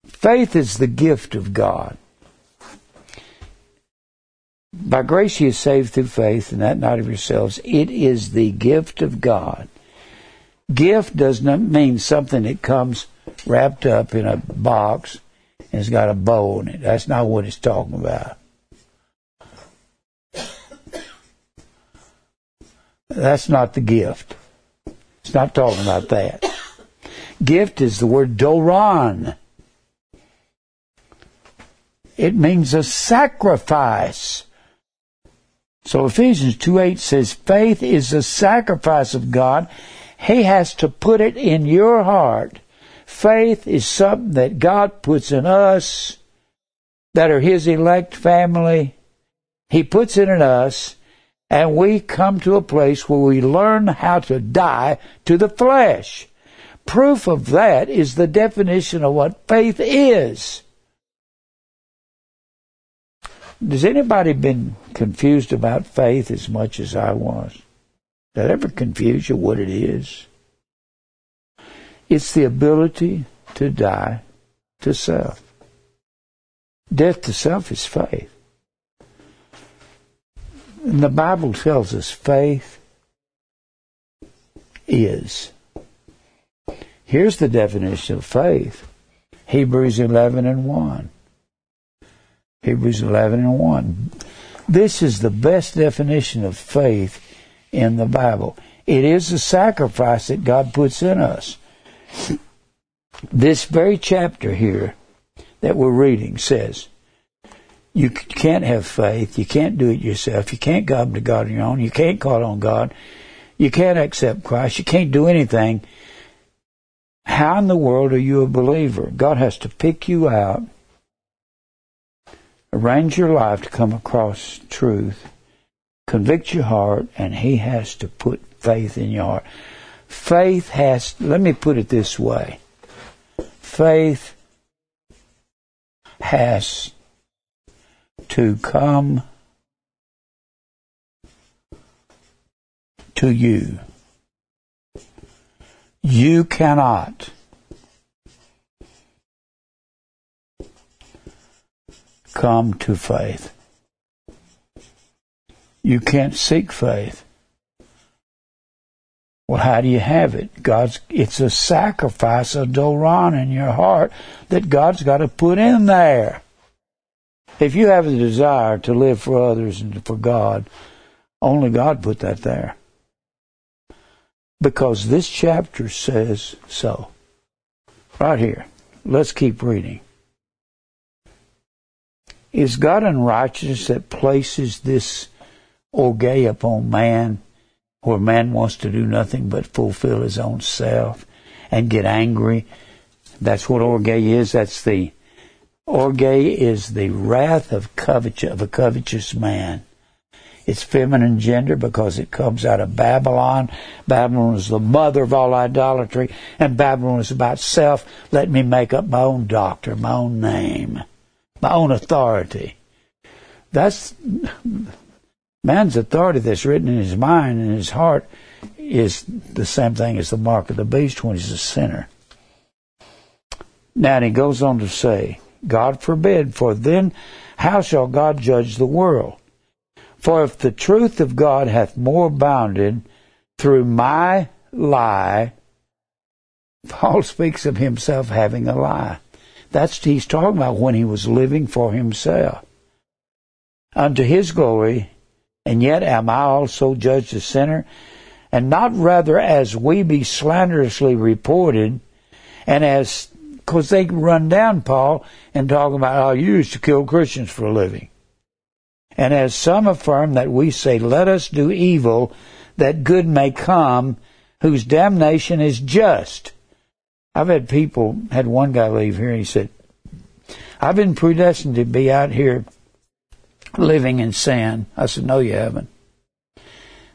Faith is the gift of God. By grace you are saved through faith, and that not of yourselves. It is the gift of God. Gift does not mean something that comes wrapped up in a box and it's got a bow in it. That's not what it's talking about. That's not the gift. It's not talking about that. Gift is the word doron. It means a sacrifice. So Ephesians 2 8 says, faith is a sacrifice of God. He has to put it in your heart. Faith is something that God puts in us that are His elect family. He puts it in us, and we come to a place where we learn how to die to the flesh. Proof of that is the definition of what faith is. Has anybody been confused about faith as much as I was? That ever confuse you what it is? It's the ability to die to self. Death to self is faith. And the Bible tells us faith is. Here's the definition of faith. Hebrews 11 and 1. Hebrews 11 and 1. This is the best definition of faith in the Bible. It is a sacrifice that God puts in us. This very chapter here that we're reading says, you can't have faith. You can't do it yourself. You can't come to God on your own. You can't call on God. You can't accept Christ. You can't do anything. How in the world are you a believer? God has to pick you out arrange your life to come across truth, convict your heart, and He has to put faith in your heart. Faith has, let me put it this way faith has to come to you. You cannot come to faith. You can't seek faith. Well, how do you have it? God's, it's a sacrifice of Doron in your heart that God's got to put in there. If you have the desire to live for others and for God, only God put that there. Because this chapter says so. Right here. Let's keep reading. Is God unrighteous that places this orge upon man, where man wants to do nothing but fulfill his own self and get angry? That's what orge is. That's the orge is the wrath of covetous of a covetous man. It's feminine gender because it comes out of Babylon. Babylon is the mother of all idolatry, and Babylon is about self. Let me make up my own doctor, my own name my own authority. That's man's authority that's written in his mind and his heart is the same thing as the mark of the beast when he's a sinner. Now, he goes on to say, God forbid, for then how shall God judge the world? For if the truth of God hath more abounded through my lie, Paul speaks of himself having a lie. That's he's talking about when he was living for himself. Unto his glory And yet am I also judged a sinner? And not rather as we be slanderously reported, and as, cause they run down Paul and talk about how you used to kill Christians for a living. And as some affirm that we say, let us do evil that good may come, whose damnation is just. I've had people, had one guy leave here and he said, I've been predestined to be out here living in sin. I said, no, you haven't.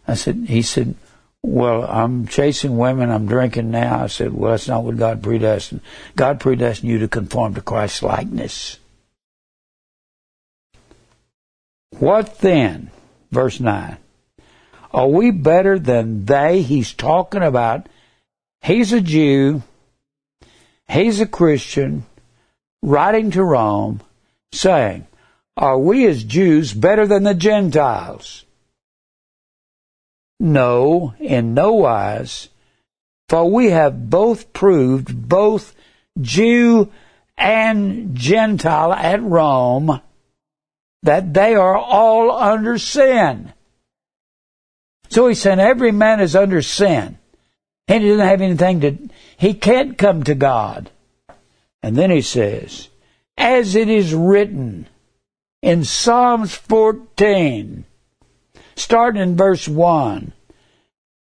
I said, he said, well, I'm chasing women, I'm drinking now. I said, well, that's not what God predestined. God predestined you to conform to Christ's likeness. What then? Verse 9. Are we better than they? He's talking about, he's a Jew, he's a Christian, writing to Rome, saying, Are we as Jews better than the Gentiles? No, in no wise, for we have both proved, both Jew and Gentile at Rome, that they are all under sin. So he's saying every man is under sin. And he doesn't have anything to, he can't come to God. And then he says, as it is written in Psalms 14, starting in verse 1,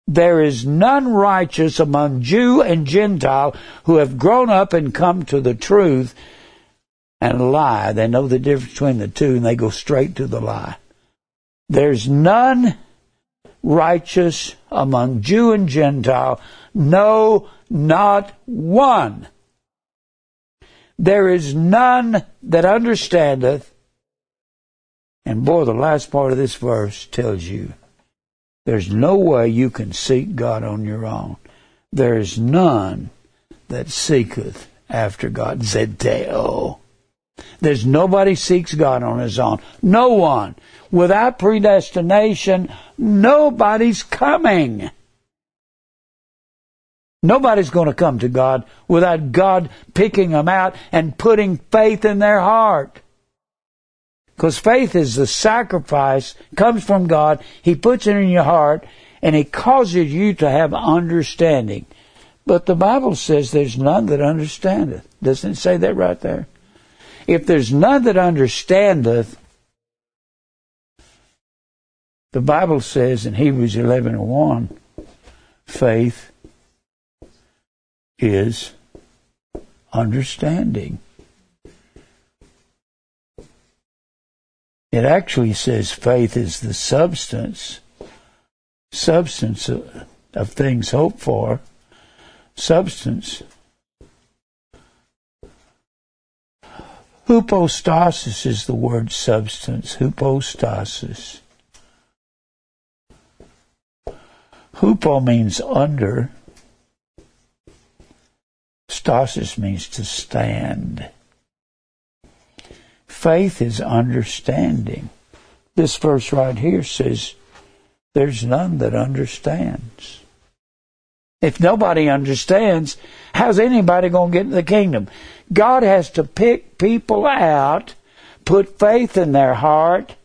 there is none righteous among Jew and Gentile who have grown up and come to the truth and lie. They know the difference between the two and they go straight to the lie. There's none righteous among Jew and Gentile, no, not one. There is none that understandeth. And boy, the last part of this verse tells you there's no way you can seek God on your own. There is none that seeketh after God. Zeteo. There's nobody seeks God on his own. No one. Without predestination, nobody's coming. Nobody's going to come to God without God picking them out and putting faith in their heart. Because faith is the sacrifice, comes from God. He puts it in your heart and He causes you to have understanding. But the Bible says there's none that understandeth. Doesn't it say that right there? If there's none that understandeth, the Bible says in Hebrews 11 and 1, faith is understanding. It actually says faith is the substance, substance of, of things hoped for, substance. Hypostasis is the word substance, hypostasis. Hupo means under, Stasis means to stand. Faith is understanding. This verse right here says, There's none that understands. If nobody understands, how's anybody going to get into the kingdom? God has to pick people out, put faith in their heart,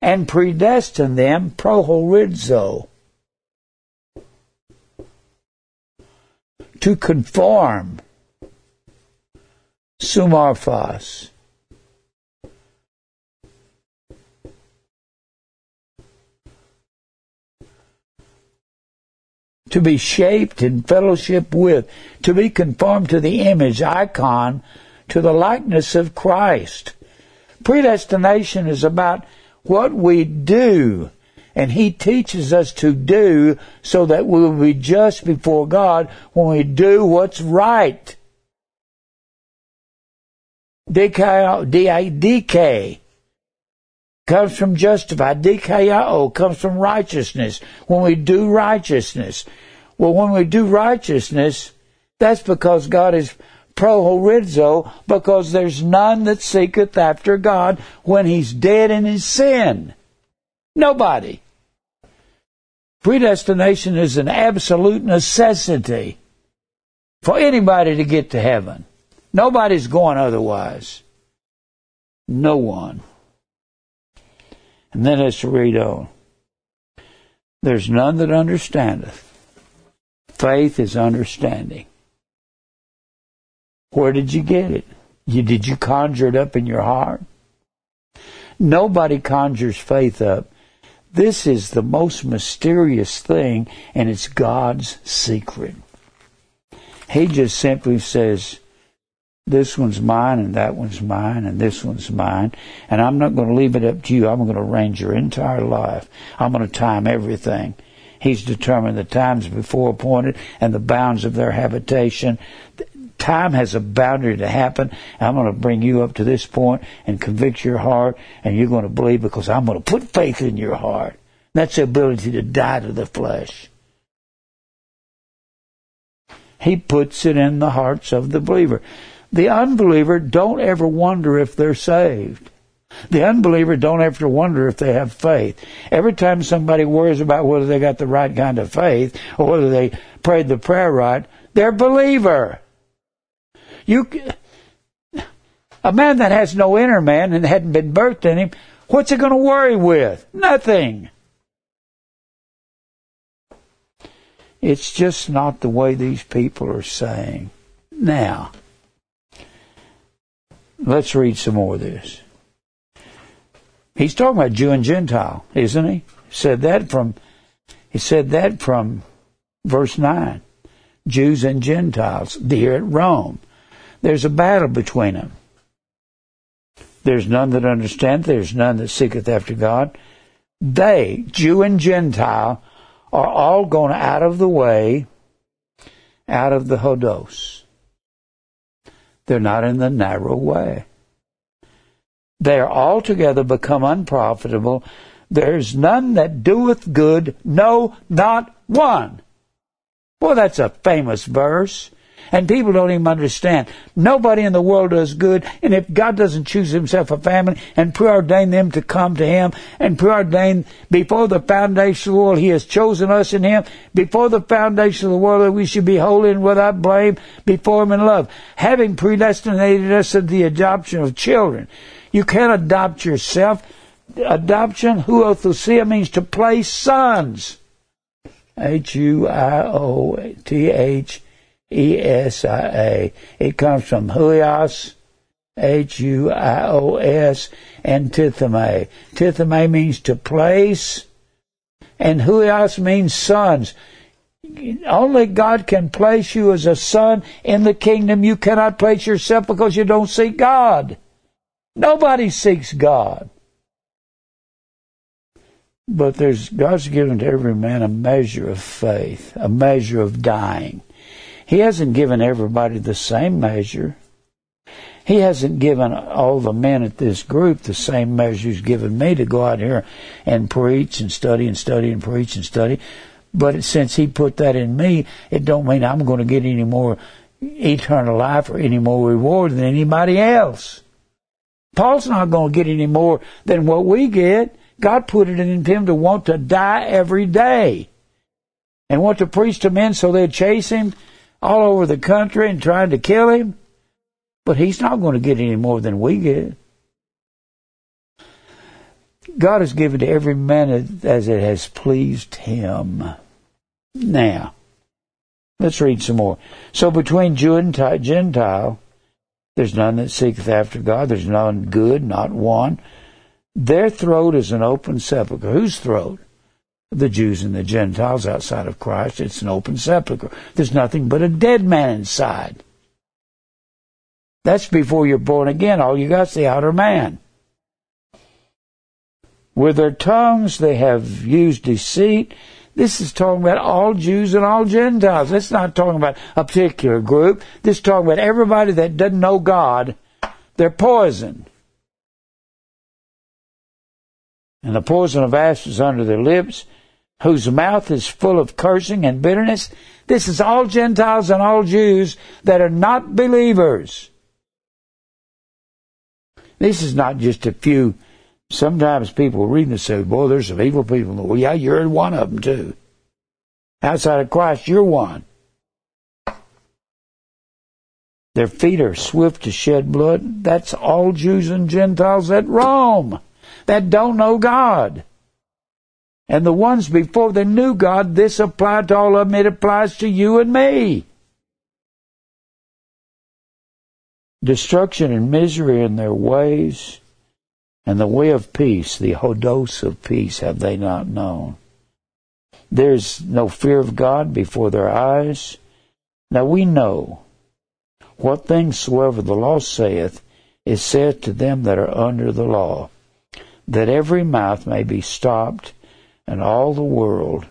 and predestine them prohorizo to conform summorphos. To be shaped in fellowship with, to be conformed to the image, icon, to the likeness of Christ. Predestination is about what we do, and He teaches us to do so that we will be just before God when we do what's right. DK comes from justified. DKIO comes from righteousness. When we do righteousness. Well, when we do righteousness, that's because God is prohorizo, because there's none that seeketh after God when he's dead in his sin. Nobody. Predestination is an absolute necessity for anybody to get to heaven. Nobody's going otherwise. No one. And then let's read on. There's none that understandeth. Faith is understanding. Where did you get it? You, did you conjure it up in your heart? Nobody conjures faith up. This is the most mysterious thing, and it's God's secret. He just simply says, this one's mine and that one's mine and this one's mine. And I'm not going to leave it up to you. I'm going to arrange your entire life. I'm going to time everything. He's determined the times before appointed and the bounds of their habitation. Time has a boundary to happen. I'm going to bring you up to this point and convict your heart, and you're going to believe because I'm going to put faith in your heart. That's the ability to die to the flesh. He puts it in the hearts of the believer. The unbeliever don't ever wonder if they're saved. The unbeliever don't ever wonder if they have faith. Every time somebody worries about whether they got the right kind of faith or whether they prayed the prayer right, they're believer. You, a man that has no inner man and hadn't been birthed in him, what's he going to worry with? Nothing. It's just not the way these people are saying. Now, Let's read some more of this. He's talking about Jew and Gentile, isn't he? Said that from he said that from verse nine. Jews and Gentiles here at Rome. There's a battle between them. There's none that understand, there's none that seeketh after God. They, Jew and Gentile, are all gone out of the way, out of the Hodos. They're not in the narrow way. They are altogether become unprofitable. There's none that doeth good, no, not one. Well, that's a famous verse. And people don't even understand. Nobody in the world does good. And if God doesn't choose himself a family and preordain them to come to him and preordain before the foundation of the world, he has chosen us in him before the foundation of the world that we should be holy and without blame before him in love. Having predestinated us to the adoption of children. You can't adopt yourself. Adoption, huiothesia, means to place sons. H-U-I-O-T-H E-S-I-A. It comes from huios, H-U-I-O-S, and tithemi. Tithemi means to place, and huios means sons. Only God can place you as a son in the kingdom. You cannot place yourself because you don't seek God. Nobody seeks God. But there's God's given to every man a measure of faith, a measure of dying. He hasn't given everybody the same measure. He hasn't given all the men at this group the same measure he's given me to go out here and preach and study and study and preach and study. But since he put that in me, it don't mean I'm going to get any more eternal life or any more reward than anybody else. Paul's not going to get any more than what we get. God put it in him to want to die every day and want to preach to men so they'd chase him all over the country and trying to kill him. But he's not going to get any more than we get. God has given to every man as it has pleased him. Now, let's read some more. So between Jew and Gentile, there's none that seeketh after God. There's none good, not one. Their throat is an open sepulchre. Whose throat? The Jews and the Gentiles outside of Christ. It's an open sepulchre. There's nothing but a dead man inside. That's before you're born again. All you got's the outer man. With their tongues they have used deceit. This is talking about all Jews and all Gentiles. It's not talking about a particular group. This is talking about everybody that doesn't know God. They're poison. And the poison of ashes under their lips whose mouth is full of cursing and bitterness. This is all Gentiles and all Jews that are not believers. This is not just a few. Sometimes people read and say, boy, there's some evil people. Well, yeah, you're one of them too. Outside of Christ, you're one. Their feet are swift to shed blood. That's all Jews and Gentiles at Rome that don't know God. And the ones before they knew God, this applied to all of them. It applies to you and me. Destruction and misery in their ways, and the way of peace, the hodos of peace, have they not known. There's no fear of God before their eyes. Now we know what things soever the law saith is said to them that are under the law, that every mouth may be stopped and all the world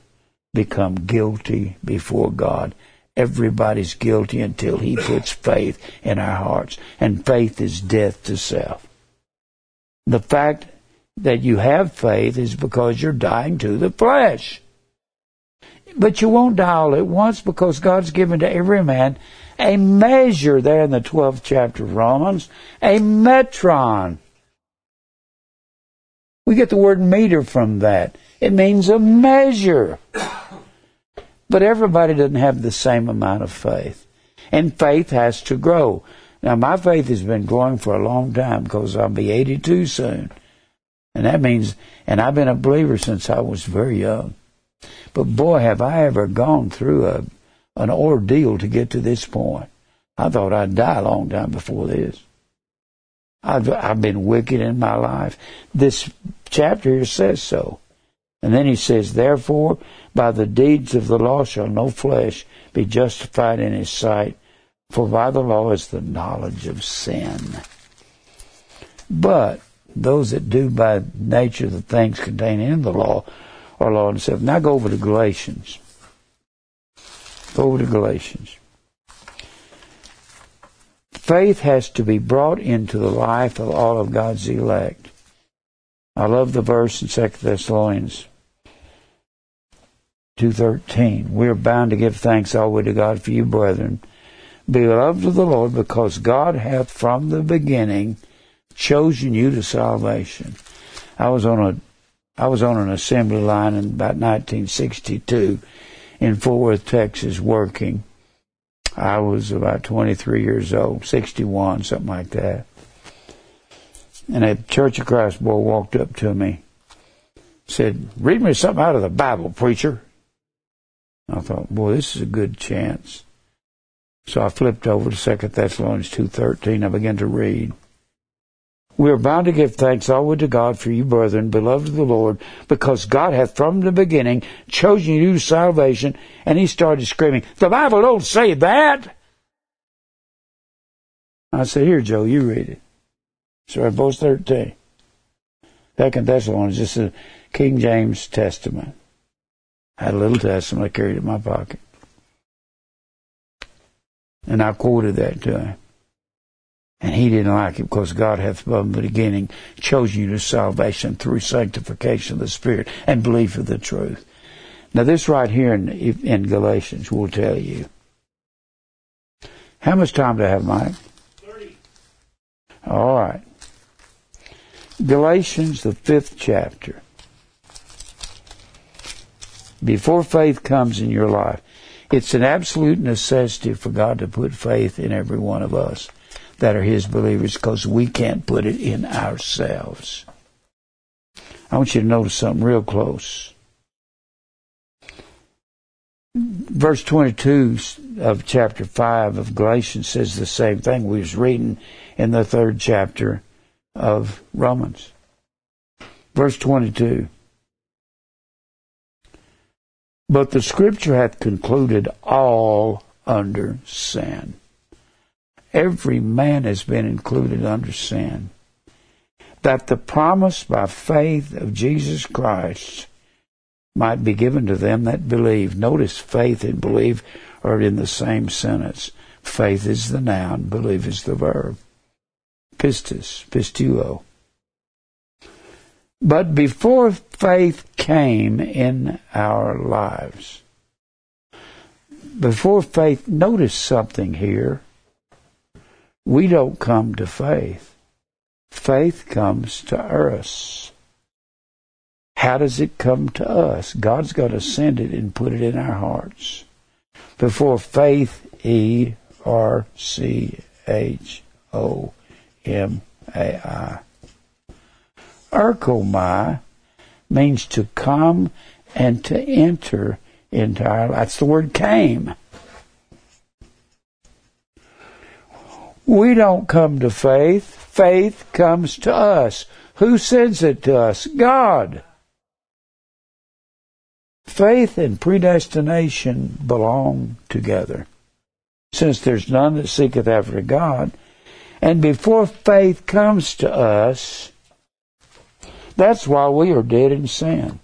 become guilty before God. Everybody's guilty until He puts faith in our hearts. And faith is death to self. The fact that you have faith is because you're dying to the flesh. But you won't die all at once because God's given to every man a measure there in the 12th chapter of Romans, a metron. We get the word meter from that. It means a measure. But everybody doesn't have the same amount of faith. And faith has to grow. Now, my faith has been growing for a long time because I'll be 82 soon. And that means, and I've been a believer since I was very young. But boy, have I ever gone through a, an ordeal to get to this point. I thought I'd die a long time before this. I've, I've been wicked in my life. This chapter here says so. And then he says, Therefore, by the deeds of the law shall no flesh be justified in his sight, for by the law is the knowledge of sin. But those that do by nature the things contained in the law are law. Now go over to Galatians. Go over to Galatians. Faith has to be brought into the life of all of God's elect. I love the verse in 2 Thessalonians 2.13. We are bound to give thanks always to God for you, brethren, beloved of the Lord, because God hath from the beginning chosen you to salvation. I was on a I was on an assembly line in about 1962 in Fort Worth, Texas, working. I was about 23 years old, 61, something like that. And a Church of Christ boy walked up to me, said, "Read me something out of the Bible, preacher." I thought, boy, this is a good chance. So I flipped over to Second Thessalonians 2.13. I began to read. We are bound to give thanks always to God for you, brethren, beloved of the Lord, because God hath from the beginning chosen you to salvation. And he started screaming, the Bible don't say that. I said, here, Joe, you read it. So I verse 13. Second Thessalonians, this is King James Testament. I had a little testament I carried it in my pocket. And I quoted that to him. And he didn't like it because God hath from the beginning chosen you to salvation through sanctification of the Spirit and belief of the truth. Now this right here in, in Galatians will tell you. How much time do I have, Mike? 30. All right. Galatians, the fifth chapter before faith comes in your life, it's an absolute necessity for God to put faith in every one of us that are His believers because we can't put it in ourselves. I want you to notice something real close. Verse 22 of chapter 5 of Galatians says the same thing we was reading in the third chapter of Romans. Verse 22. But the scripture hath concluded all under sin. Every man has been included under sin. That the promise by faith of Jesus Christ might be given to them that believe. Notice faith and believe are in the same sentence. Faith is the noun, believe is the verb. Pistis, pisteuo. But before faith came in our lives, before faith, notice something here. We don't come to faith. Faith comes to us. How does it come to us? God's got to send it and put it in our hearts. Before faith, E R C H O M A I. Erchomai means to come and to enter into our. That's the word came. We don't come to faith. Faith comes to us. Who sends it to us? God. Faith and predestination belong together. Since there's none that seeketh after God, and before faith comes to us, that's why we are dead in sin.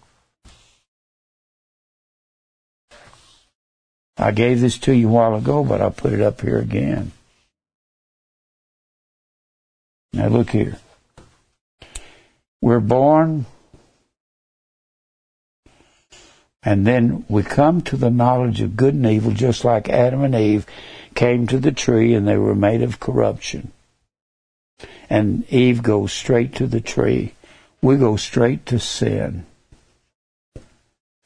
I gave this to you a while ago, but I'll put it up here again. Now look here. We're born, and then we come to the knowledge of good and evil, just like Adam and Eve came to the tree and they were made of corruption. And Eve goes straight to the tree. We go straight to sin.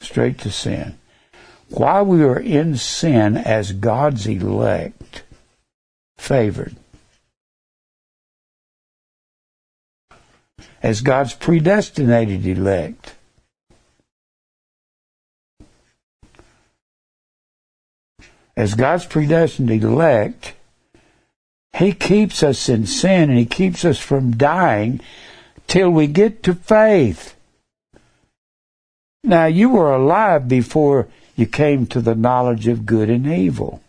Straight to sin. While we are in sin as God's elect, favored, as God's predestinated elect. As God's predestined elect, He keeps us in sin and He keeps us from dying till we get to faith. Now, you were alive before you came to the knowledge of good and evil.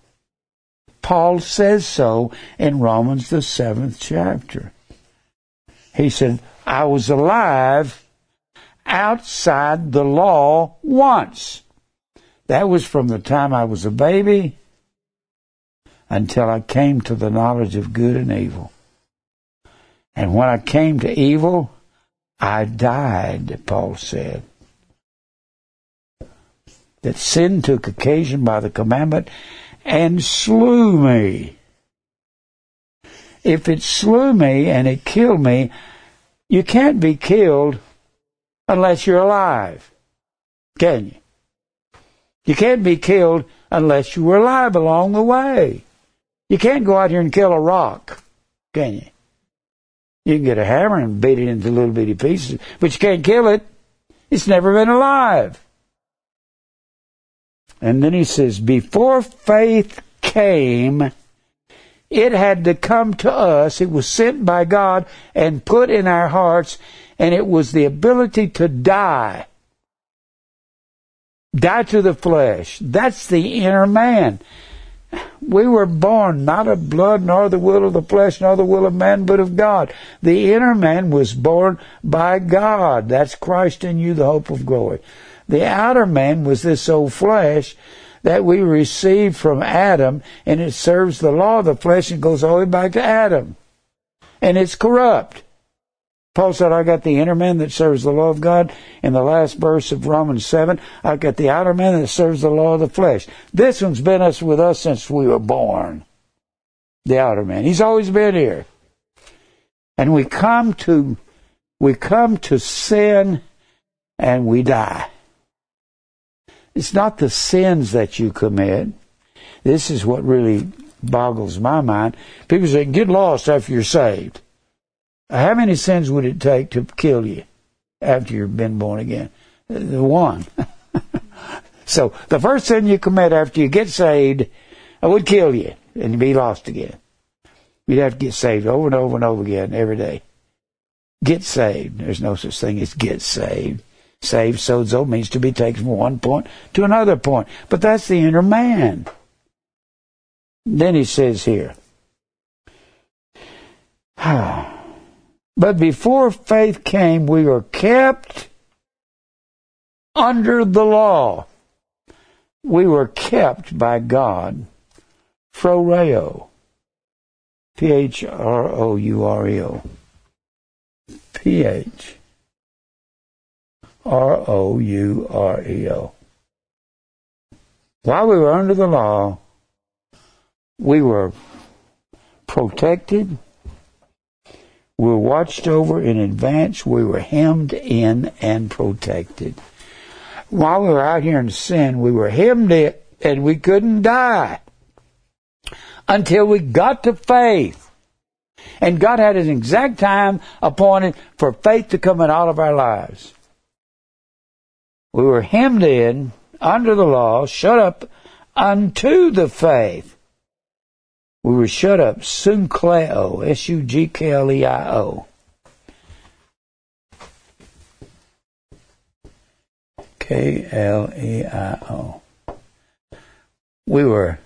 Paul says so in Romans, the seventh chapter. He said, I was alive outside the law once. That was from the time I was a baby until I came to the knowledge of good and evil. And when I came to evil, I died, Paul said. That sin took occasion by the commandment and slew me. If it slew me and it killed me, you can't be killed unless you're alive. Can you? You can't be killed unless you were alive along the way. You can't go out here and kill a rock, can you? You can get a hammer and beat it into little bitty pieces, but you can't kill it. It's never been alive. And then he says, before faith came, it had to come to us. It was sent by God and put in our hearts, and it was the ability to die. Die to the flesh. That's the inner man. We were born not of blood, nor the will of the flesh, nor the will of man, but of God. The inner man was born by God. That's Christ in you, the hope of glory. The outer man was this old flesh that we received from Adam, and it serves the law of the flesh and goes all the way back to Adam. And it's corrupt. Paul said, I got the inner man that serves the law of God. In the last verse of Romans 7, I got the outer man that serves the law of the flesh. This one's been us with us since we were born. The outer man. He's always been here. And we come to, we come to sin and we die. It's not the sins that you commit. This is what really boggles my mind. People say, get lost after you're saved. How many sins would it take to kill you after you've been born again? The one. so the first sin you commit after you get saved would kill you and you'd be lost again. You'd have to get saved over and over and over again every day. Get saved. There's no such thing as get saved. Saved, sozo, means to be taken from one point to another point. But that's the inner man. Then he says here, ah, but before faith came, we were kept under the law. We were kept by God. Phroureo. P H R O U R E O. P H R O U R E O. While we were under the law, we were protected, we were watched over in advance, we were hemmed in and protected. While we were out here in sin, we were hemmed in and we couldn't die until we got to faith. And God had an exact time appointed for faith to come in all of our lives. We were hemmed in under the law, shut up unto the faith. We were shut up, sunkleo, S-U-G-K-L-E-I-O. K-L-E-I-O. We were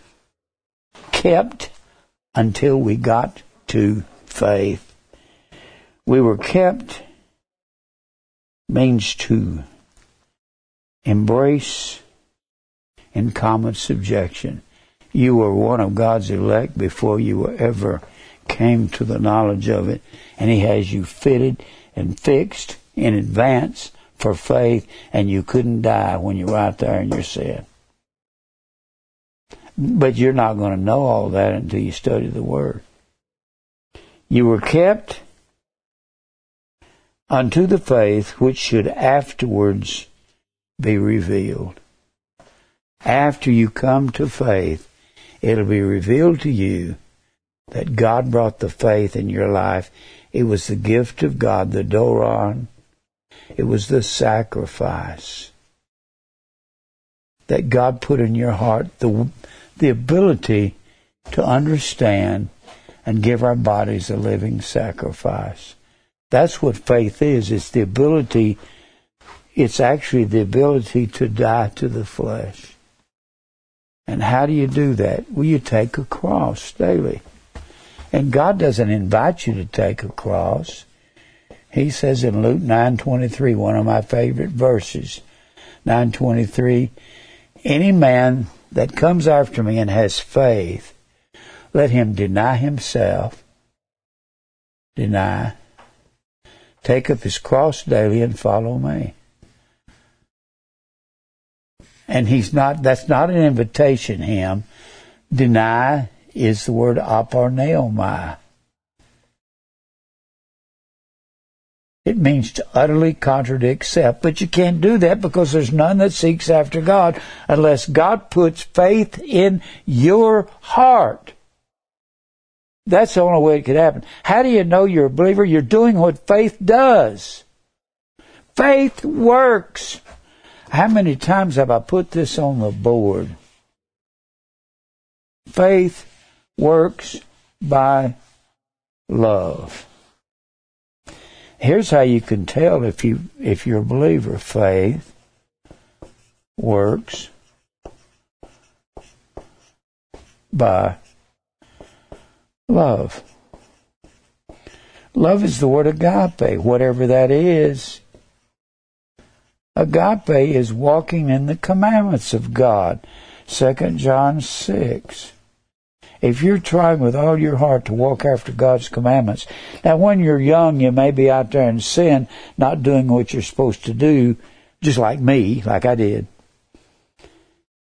kept until we got to faith. We were kept means to embrace in common subjection. You were one of God's elect before you ever came to the knowledge of it, and He has you fitted and fixed in advance for faith, and you couldn't die when you're out there in your sin. But you're not going to know all that until you study the Word. You were kept unto the faith which should afterwards be revealed. After you come to faith, it'll be revealed to you that God brought the faith in your life. It was the gift of God, the Doron. It was the sacrifice that God put in your heart, the, the ability to understand and give our bodies a living sacrifice. That's what faith is. It's the ability, it's actually the ability to die to the flesh. And how do you do that? Well, you take a cross daily. And God doesn't invite you to take a cross. He says in Luke 9:23, one of my favorite verses, 9:23, any man that comes after me and has faith, let him deny himself, deny, take up his cross daily and follow me. And he's not, that's not an invitation, him. Deny is the word aparneomai. It means to utterly contradict self. But you can't do that because there's none that seeks after God unless God puts faith in your heart. That's the only way it could happen. How do you know you're a believer? You're doing what faith does. Faith works. How many times have I put this on the board? Faith works by love. Here's how you can tell if you if you're a believer. Faith works by love. Love is the word agape, whatever that is. Agape is walking in the commandments of God. 2 John 6. If you're trying with all your heart to walk after God's commandments, now when you're young, you may be out there in sin, not doing what you're supposed to do, just like me, like I did.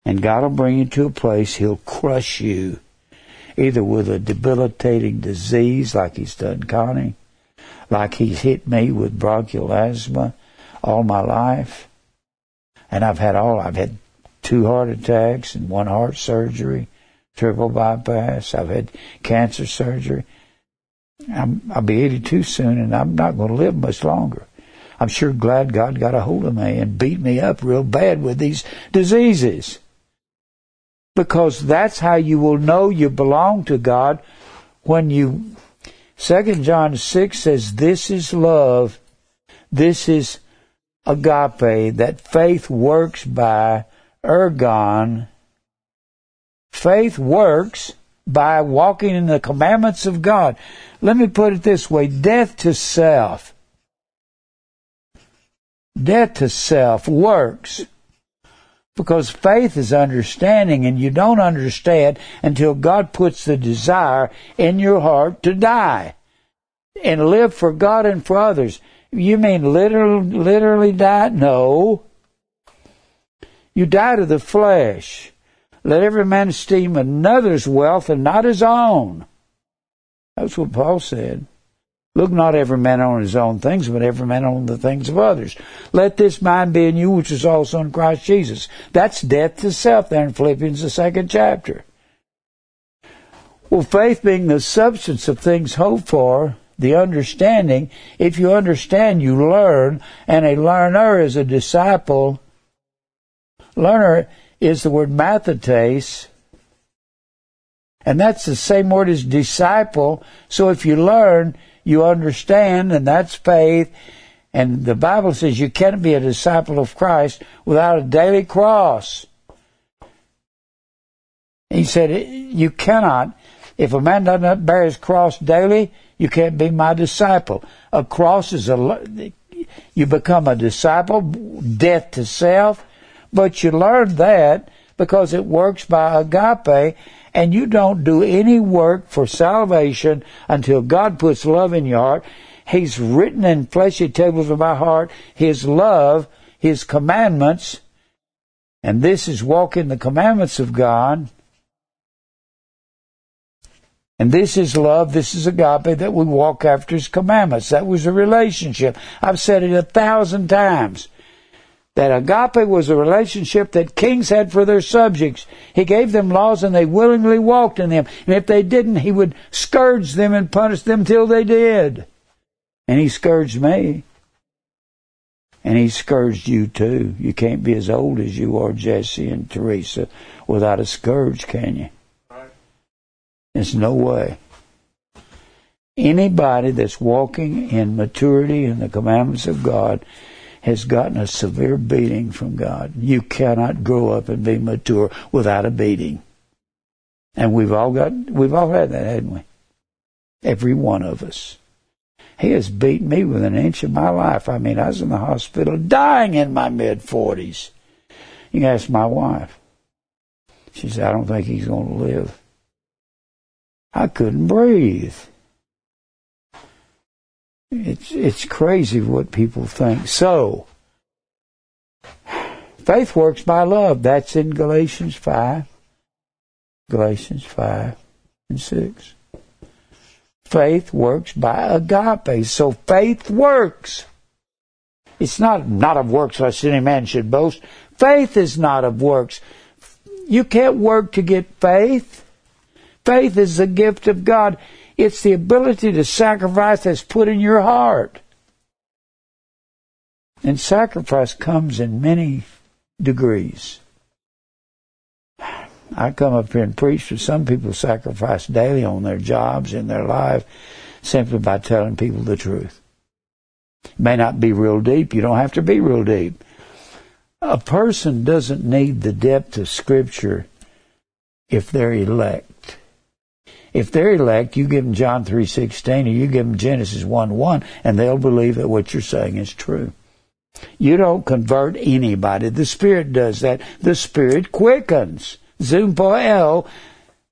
And God will bring you to a place He'll crush you, either with a debilitating disease like He's done Connie, like He's hit me with bronchial asthma, all my life. And I've had all, I've had two heart attacks and one heart surgery, triple bypass. I've had cancer surgery. I'm, I'll be 82 soon and I'm not going to live much longer. I'm sure glad God got a hold of me and beat me up real bad with these diseases. Because that's how you will know you belong to God when you, 2 John 6 says, this is love. This is agape, that faith works by ergon. Faith works by walking in the commandments of God. Let me put it this way death to self. Death to self works because faith is understanding and you don't understand until God puts the desire in your heart to die and live for God and for others. You mean literally, literally die? No. You die to the flesh. Let every man esteem another's wealth and not his own. That's what Paul said. Look not every man on his own things, but every man on the things of others. Let this mind be in you, which is also in Christ Jesus. That's death to self there in Philippians, the second chapter. Well, faith being the substance of things hoped for, the understanding. If you understand, you learn, and a learner is a disciple learner is the word mathetes, and that's the same word as disciple. So if you learn, you understand, and that's faith. And the Bible says you can't be a disciple of Christ without a daily cross. He said, you cannot, if a man does not bear his cross daily, you can't be my disciple. A cross is a, you become a disciple, death to self, but you learn that because it works by agape, and you don't do any work for salvation until God puts love in your heart. He's written in fleshy tables of my heart His love, His commandments, and this is walking the commandments of God. And this is love, this is agape, that we walk after His commandments. That was a relationship. I've said it a thousand times that agape was a relationship that kings had for their subjects. He gave them laws and they willingly walked in them. And if they didn't, he would scourge them and punish them till they did. And he scourged me. And he scourged you too. You can't be as old as you are, Jesse and Teresa, without a scourge, can you? There's no way. Anybody that's walking in maturity in the commandments of God has gotten a severe beating from God. You cannot grow up and be mature without a beating. And we've all got, we've all had that, hadn't we? Every one of us. He has beaten me with an inch of my life. I mean, I was in the hospital dying in my mid 40s. You ask my wife. She said, I don't think he's going to live. I couldn't breathe. It's it's crazy what people think. So faith works by love. That's in Galatians five. Galatians five and six. Faith works by agape. So faith works. It's not not of works lest any man should boast. Faith is not of works. You can't work to get faith. Faith is the gift of God. It's the ability to sacrifice that's put in your heart. And sacrifice comes in many degrees. I come up here and preach to some people sacrifice daily on their jobs, in their life, simply by telling people the truth. It may not be real deep. You don't have to be real deep. A person doesn't need the depth of Scripture if they're elect. If they're elect, you give them John 3.16 or you give them Genesis 1.1 and they'll believe that what you're saying is true. You don't convert anybody. The Spirit does that. The Spirit quickens. Zoopoieo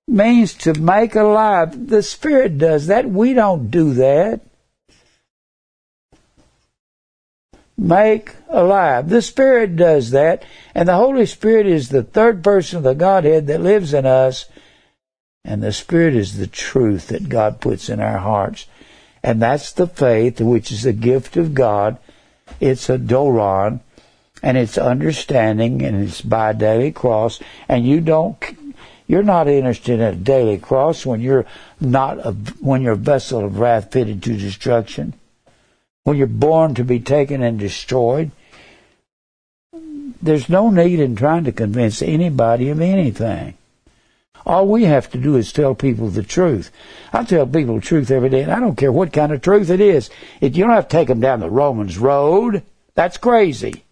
means to make alive. The Spirit does that. We don't do that. Make alive. The Spirit does that. And the Holy Spirit is the third person of the Godhead that lives in us and the Spirit is the truth that God puts in our hearts. And that's the faith, which is a gift of God. It's a doron, and it's understanding, and it's by daily cross. And you don't, you're not interested in a daily cross when you're not a, when you're a vessel of wrath fitted to destruction. When you're born to be taken and destroyed. There's no need in trying to convince anybody of anything. All we have to do is tell people the truth. I tell people the truth every day, and I don't care what kind of truth it is. If you don't have to take them down the Romans road. That's crazy.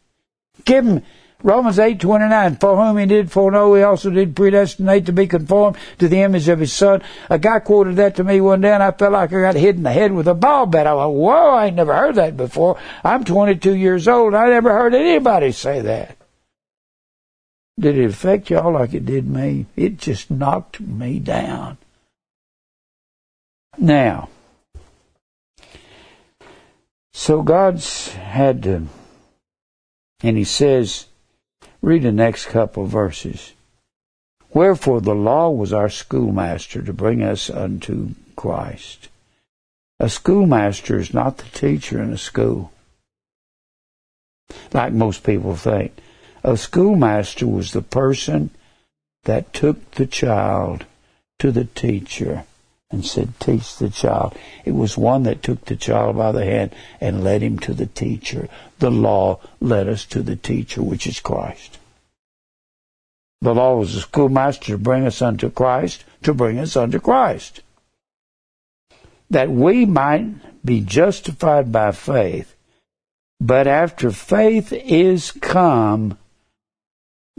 Give them Romans eight twenty nine. For whom he did foreknow, he also did predestinate to be conformed to the image of his son. A guy quoted that to me one day, and I felt like I got hit in the head with a ball bat. I went, "Whoa! I ain't never heard that before." I'm twenty two years old. I never heard anybody say that. Did it affect y'all like it did me? It just knocked me down. Now, so God's had to, and He says, read the next couple verses. Wherefore the law was our schoolmaster to bring us unto Christ. A schoolmaster is not the teacher in a school, like most people think. A schoolmaster was the person that took the child to the teacher and said, Teach the child. It was one that took the child by the hand and led him to the teacher. The law led us to the teacher, which is Christ. The law was a schoolmaster to bring us unto Christ, to bring us unto Christ. That we might be justified by faith. But after faith is come,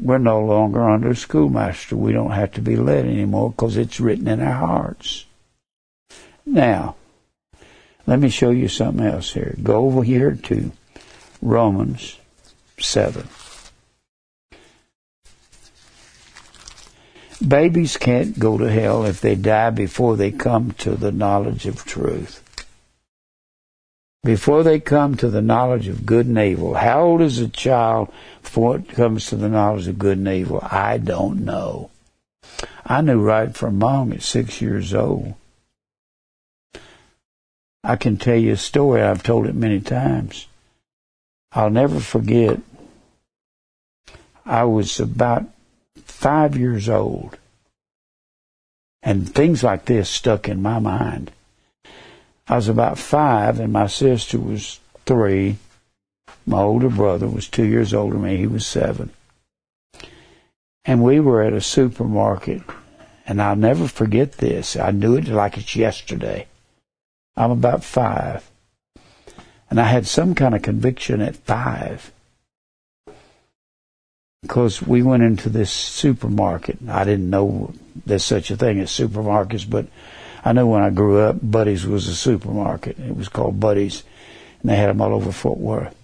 we're no longer under a schoolmaster. We don't have to be led anymore because it's written in our hearts. Now, let me show you something else here. Go over here to Romans 7. Babies can't go to hell if they die before they come to the knowledge of truth. Before they come to the knowledge of good and evil. How old is a child before it comes to the knowledge of good and evil? I don't know. I knew right from wrong at six years old. I can tell you a story, I've told it many times. I'll never forget. I was about five years old. And things like this stuck in my mind. I was about five, and my sister was three. My older brother was two years older than me. He was seven. And we were at a supermarket, and I'll never forget this. I knew it like it's yesterday. I'm about five. And I had some kind of conviction at five because we went into this supermarket. I didn't know there's such a thing as supermarkets, but I know when I grew up, Buddy's was a supermarket. It was called Buddy's, and they had them all over Fort Worth.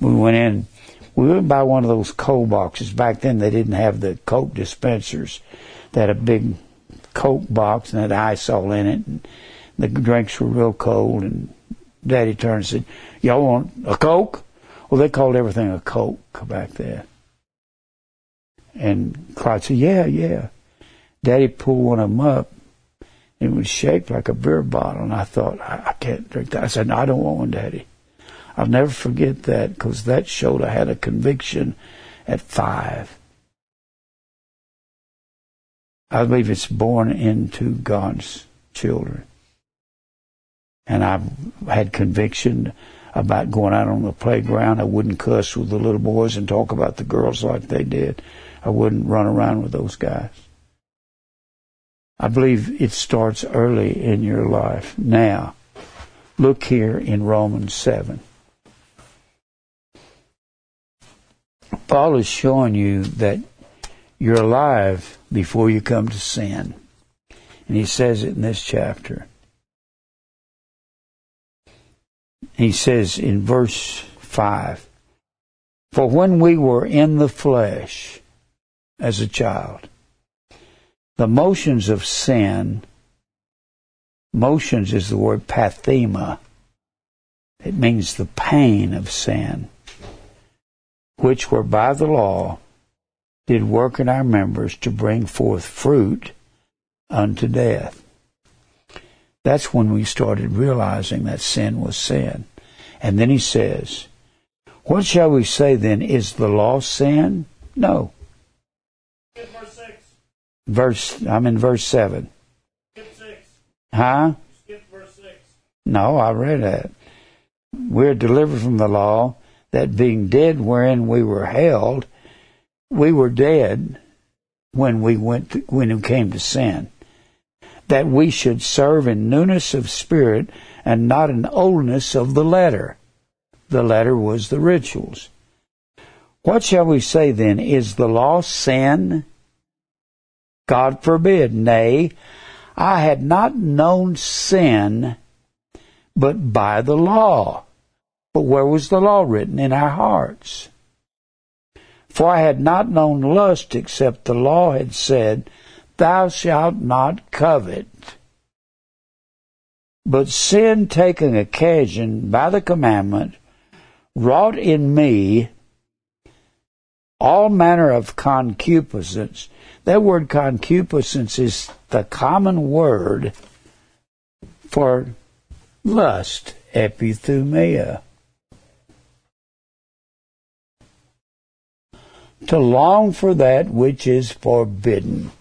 We went in. We went by one of those cold boxes. Back then, they didn't have the Coke dispensers. They had a big Coke box and had ice all in it, and the drinks were real cold. And Daddy turned and said, "Y'all want a Coke?" Well, they called everything a Coke back then. And Clyde said, yeah, yeah. Daddy pulled one of them up. and It was shaped like a beer bottle. And I thought, I, I can't drink that. I said, no, I don't want one, Daddy. I'll never forget that because that showed I had a conviction at five. I believe it's born into God's children. And I've had conviction about going out on the playground. I wouldn't cuss with the little boys and talk about the girls like they did. I wouldn't run around with those guys. I believe it starts early in your life. Now, look here in Romans 7. Paul is showing you that you're alive before you come to sin. And he says it in this chapter. He says in verse 5 For when we were in the flesh as a child, the motions of sin, motions is the word pathema, it means the pain of sin, which were by the law, did work in our members to bring forth fruit unto death. That's when we started realizing that sin was sin. And then he says, What shall we say then? Is the law sin? No. Verse 6. I'm in verse seven. Skip 6. Huh? Skip verse 6. No, I read that. We're delivered from the law, that being dead wherein we were held, we were dead when we went to, when we came to sin that we should serve in newness of spirit and not in oldness of the letter. The letter was the rituals. What shall we say then? Is the law sin? God forbid. Nay, I had not known sin but by the law. But where was the law written? In our hearts. For I had not known lust except the law had said, thou shalt not covet. But sin taking occasion by the commandment wrought in me all manner of concupiscence. That word concupiscence is the common word for lust, epithumia. To long for that which is forbidden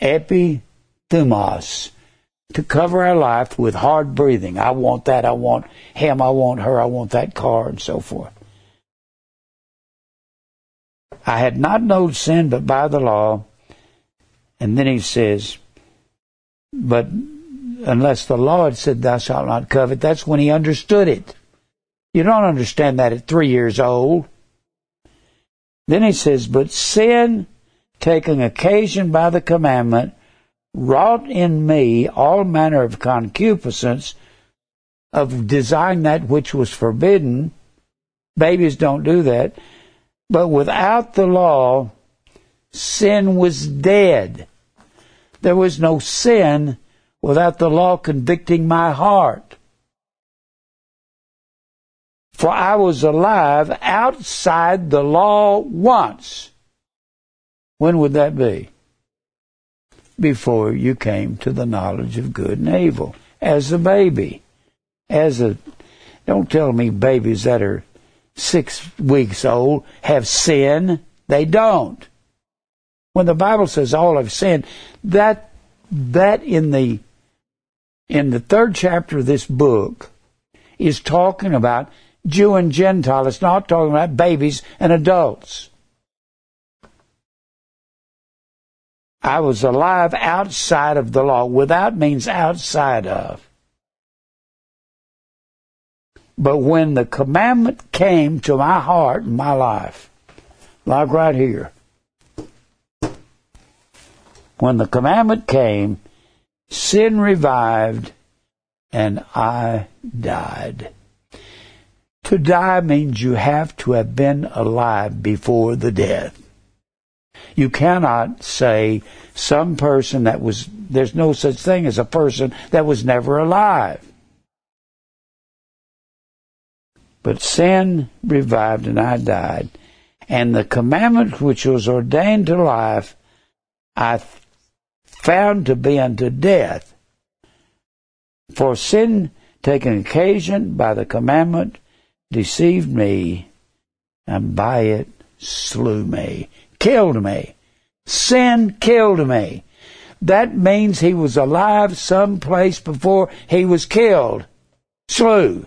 epithumos, to cover our life with hard breathing. I want that, I want him, I want her, I want that car, and so forth. I had not known sin but by the law. And then he says, but unless the law had said, Thou shalt not covet, that's when he understood it. You don't understand that at three years old. Then he says, But sin, taking occasion by the commandment, wrought in me all manner of concupiscence of desiring that which was forbidden. Babies don't do that. But without the law, sin was dead. There was no sin without the law convicting my heart. For I was alive outside the law once. When would that be? Before you came to the knowledge of good and evil. As a baby. As a, don't tell me babies that are six weeks old have sin. They don't. When the Bible says all have sinned, that, that in the, in the third chapter of this book is talking about Jew and Gentile. It's not talking about babies and adults. I was alive outside of the law. Without means outside of. But when the commandment came to my heart and my life, like right here, when the commandment came, sin revived and I died. To die means you have to have been alive before the death. You cannot say some person that was, there's no such thing as a person that was never alive. But sin revived and I died. And the commandment which was ordained to life, I found to be unto death. For sin taken occasion by the commandment deceived me, and by it slew me, killed me. Sin killed me. That means he was alive someplace before he was killed. Slew.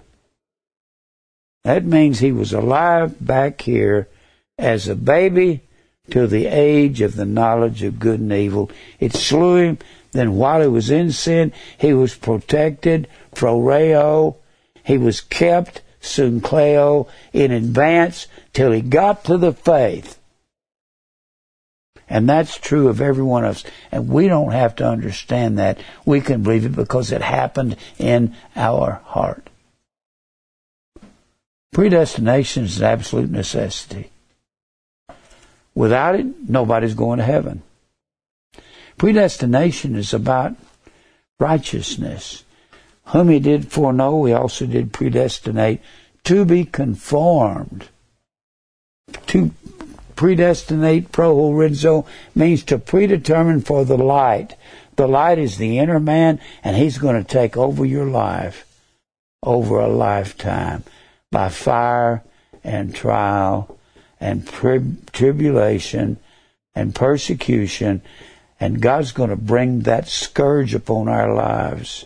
That means he was alive back here as a baby till the age of the knowledge of good and evil. It slew him. Then while he was in sin, he was protected, phroureo. He was kept Syncleo in advance till he got to the faith. And that's true of every one of us. And we don't have to understand that. We can believe it because it happened in our heart. Predestination is an absolute necessity. Without it, nobody's going to heaven. Predestination is about righteousness. Whom he did foreknow, he also did predestinate to be conformed. To predestinate, prohorizo, means to predetermine for the light. The light is the inner man, and he's going to take over your life over a lifetime by fire and trial and tri- tribulation and persecution. And God's going to bring that scourge upon our lives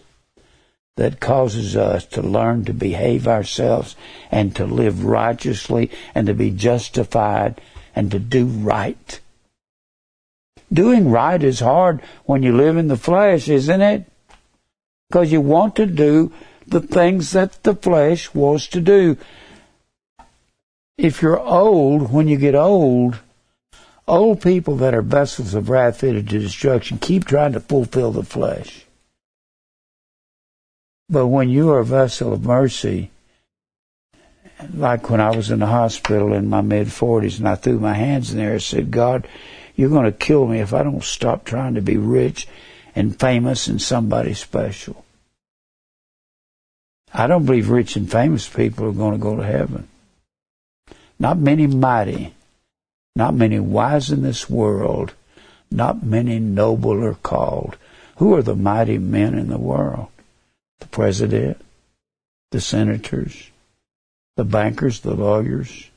that causes us to learn to behave ourselves and to live righteously and to be justified and to do right. Doing right is hard when you live in the flesh, isn't it? Because you want to do the things that the flesh wants to do. If you're old, when you get old, old people that are vessels of wrath fitted to destruction keep trying to fulfill the flesh. But when you are a vessel of mercy, like when I was in the hospital in my mid 40s and I threw my hands in there and said, God, you're going to kill me if I don't stop trying to be rich and famous and somebody special. I don't believe rich and famous people are going to go to heaven. Not many mighty, not many wise in this world, not many noble are called. Who are the mighty men in the world? the president, the senators, the bankers, the lawyers,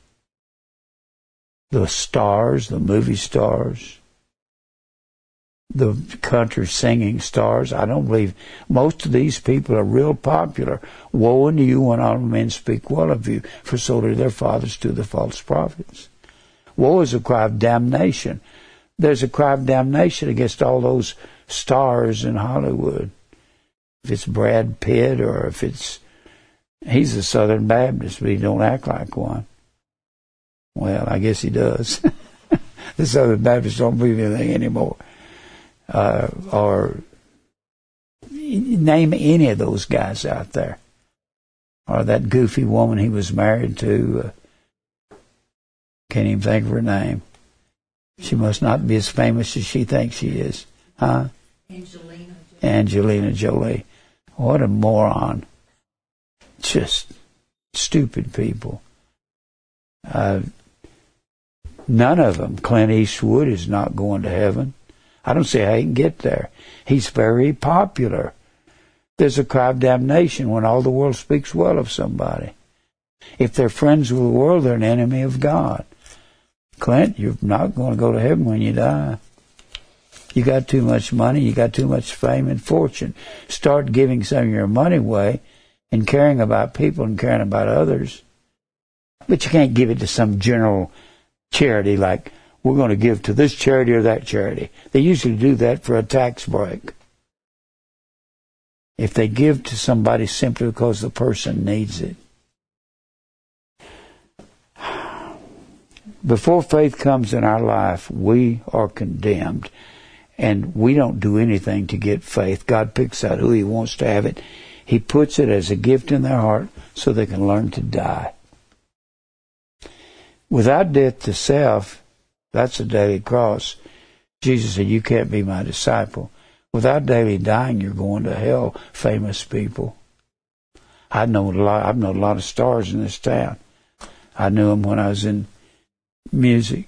the stars, the movie stars, the country singing stars. I don't believe most of these people are real popular. Woe unto you when all men speak well of you, for so do their fathers to the false prophets. Woe is a cry of damnation. There's a cry of damnation against all those stars in Hollywood. If it's Brad Pitt or if it's he's a Southern Baptist, but he don't act like one. Well, I guess he does. the Southern Baptists don't believe anything anymore. Uh, or name any of those guys out there. Or that goofy woman he was married to. Uh, can't even think of her name. She must not be as famous as she thinks she is. Huh? Angelina. Angelina Jolie. What a moron. Just stupid people. Uh, none of them. Clint Eastwood is not going to heaven. I don't see how he can get there. He's very popular. There's a cry of damnation when all the world speaks well of somebody. If they're friends with the world, they're an enemy of God. Clint, you're not going to go to heaven when you die. You got too much money, you got too much fame and fortune. Start giving some of your money away and caring about people and caring about others. But you can't give it to some general charity like we're going to give to this charity or that charity. They usually do that for a tax break. If they give to somebody simply because the person needs it. Before faith comes in our life, we are condemned. And we don't do anything to get faith. God picks out who He wants to have it. He puts it as a gift in their heart so they can learn to die. Without death to self, that's a daily cross. Jesus said, You can't be my disciple. Without daily dying, you're going to hell, famous people. I know a lot. I've known a lot of stars in this town. I knew them when I was in music.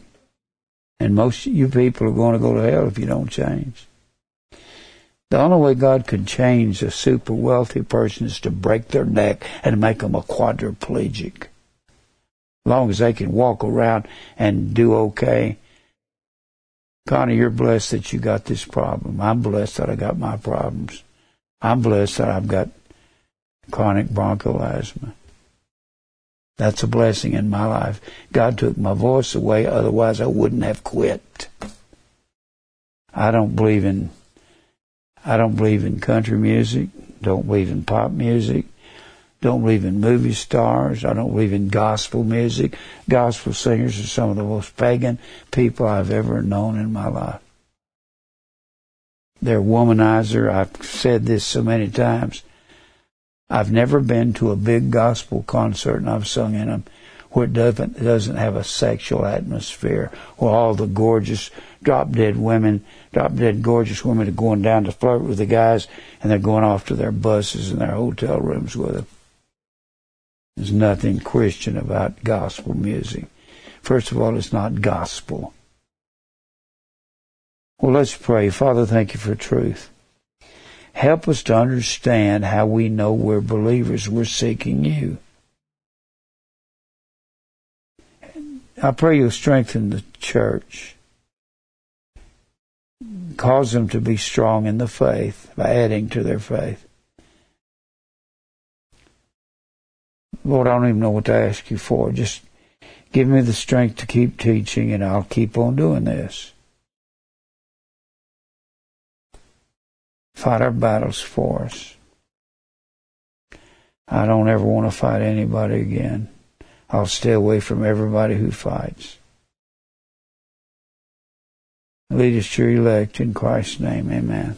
And most of you people are going to go to hell if you don't change. The only way God can change a super wealthy person is to break their neck and make them a quadriplegic. Long as they can walk around and do okay. Connie, you're blessed that you got this problem. I'm blessed that I got my problems. I'm blessed that I've got chronic bronchial asthma. That's a blessing in my life. God took my voice away, otherwise I wouldn't have quit. I don't believe in I don't believe in country music, don't believe in pop music, don't believe in movie stars, I don't believe in gospel music. Gospel singers are some of the most pagan people I've ever known in my life. They're womanizer. I've said this so many times. I've never been to a big gospel concert and I've sung in them where it doesn't, doesn't have a sexual atmosphere, where all the gorgeous drop dead women, drop dead gorgeous women are going down to flirt with the guys and they're going off to their buses and their hotel rooms with them. There's nothing Christian about gospel music. First of all, it's not gospel. Well, let's pray. Father, thank you for truth. Help us to understand how we know we're believers. We're seeking you. I pray you'll strengthen the church. Cause them to be strong in the faith by adding to their faith. Lord, I don't even know what to ask you for. Just give me the strength to keep teaching and I'll keep on doing this. fight our battles for us. I don't ever want to fight anybody again. I'll stay away from everybody who fights. Lead us to elect in Christ's name. Amen.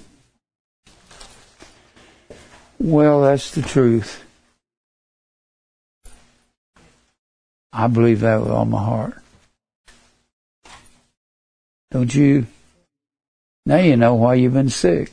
Well, that's the truth. I believe that with all my heart. Don't you? Now you know why you've been sick.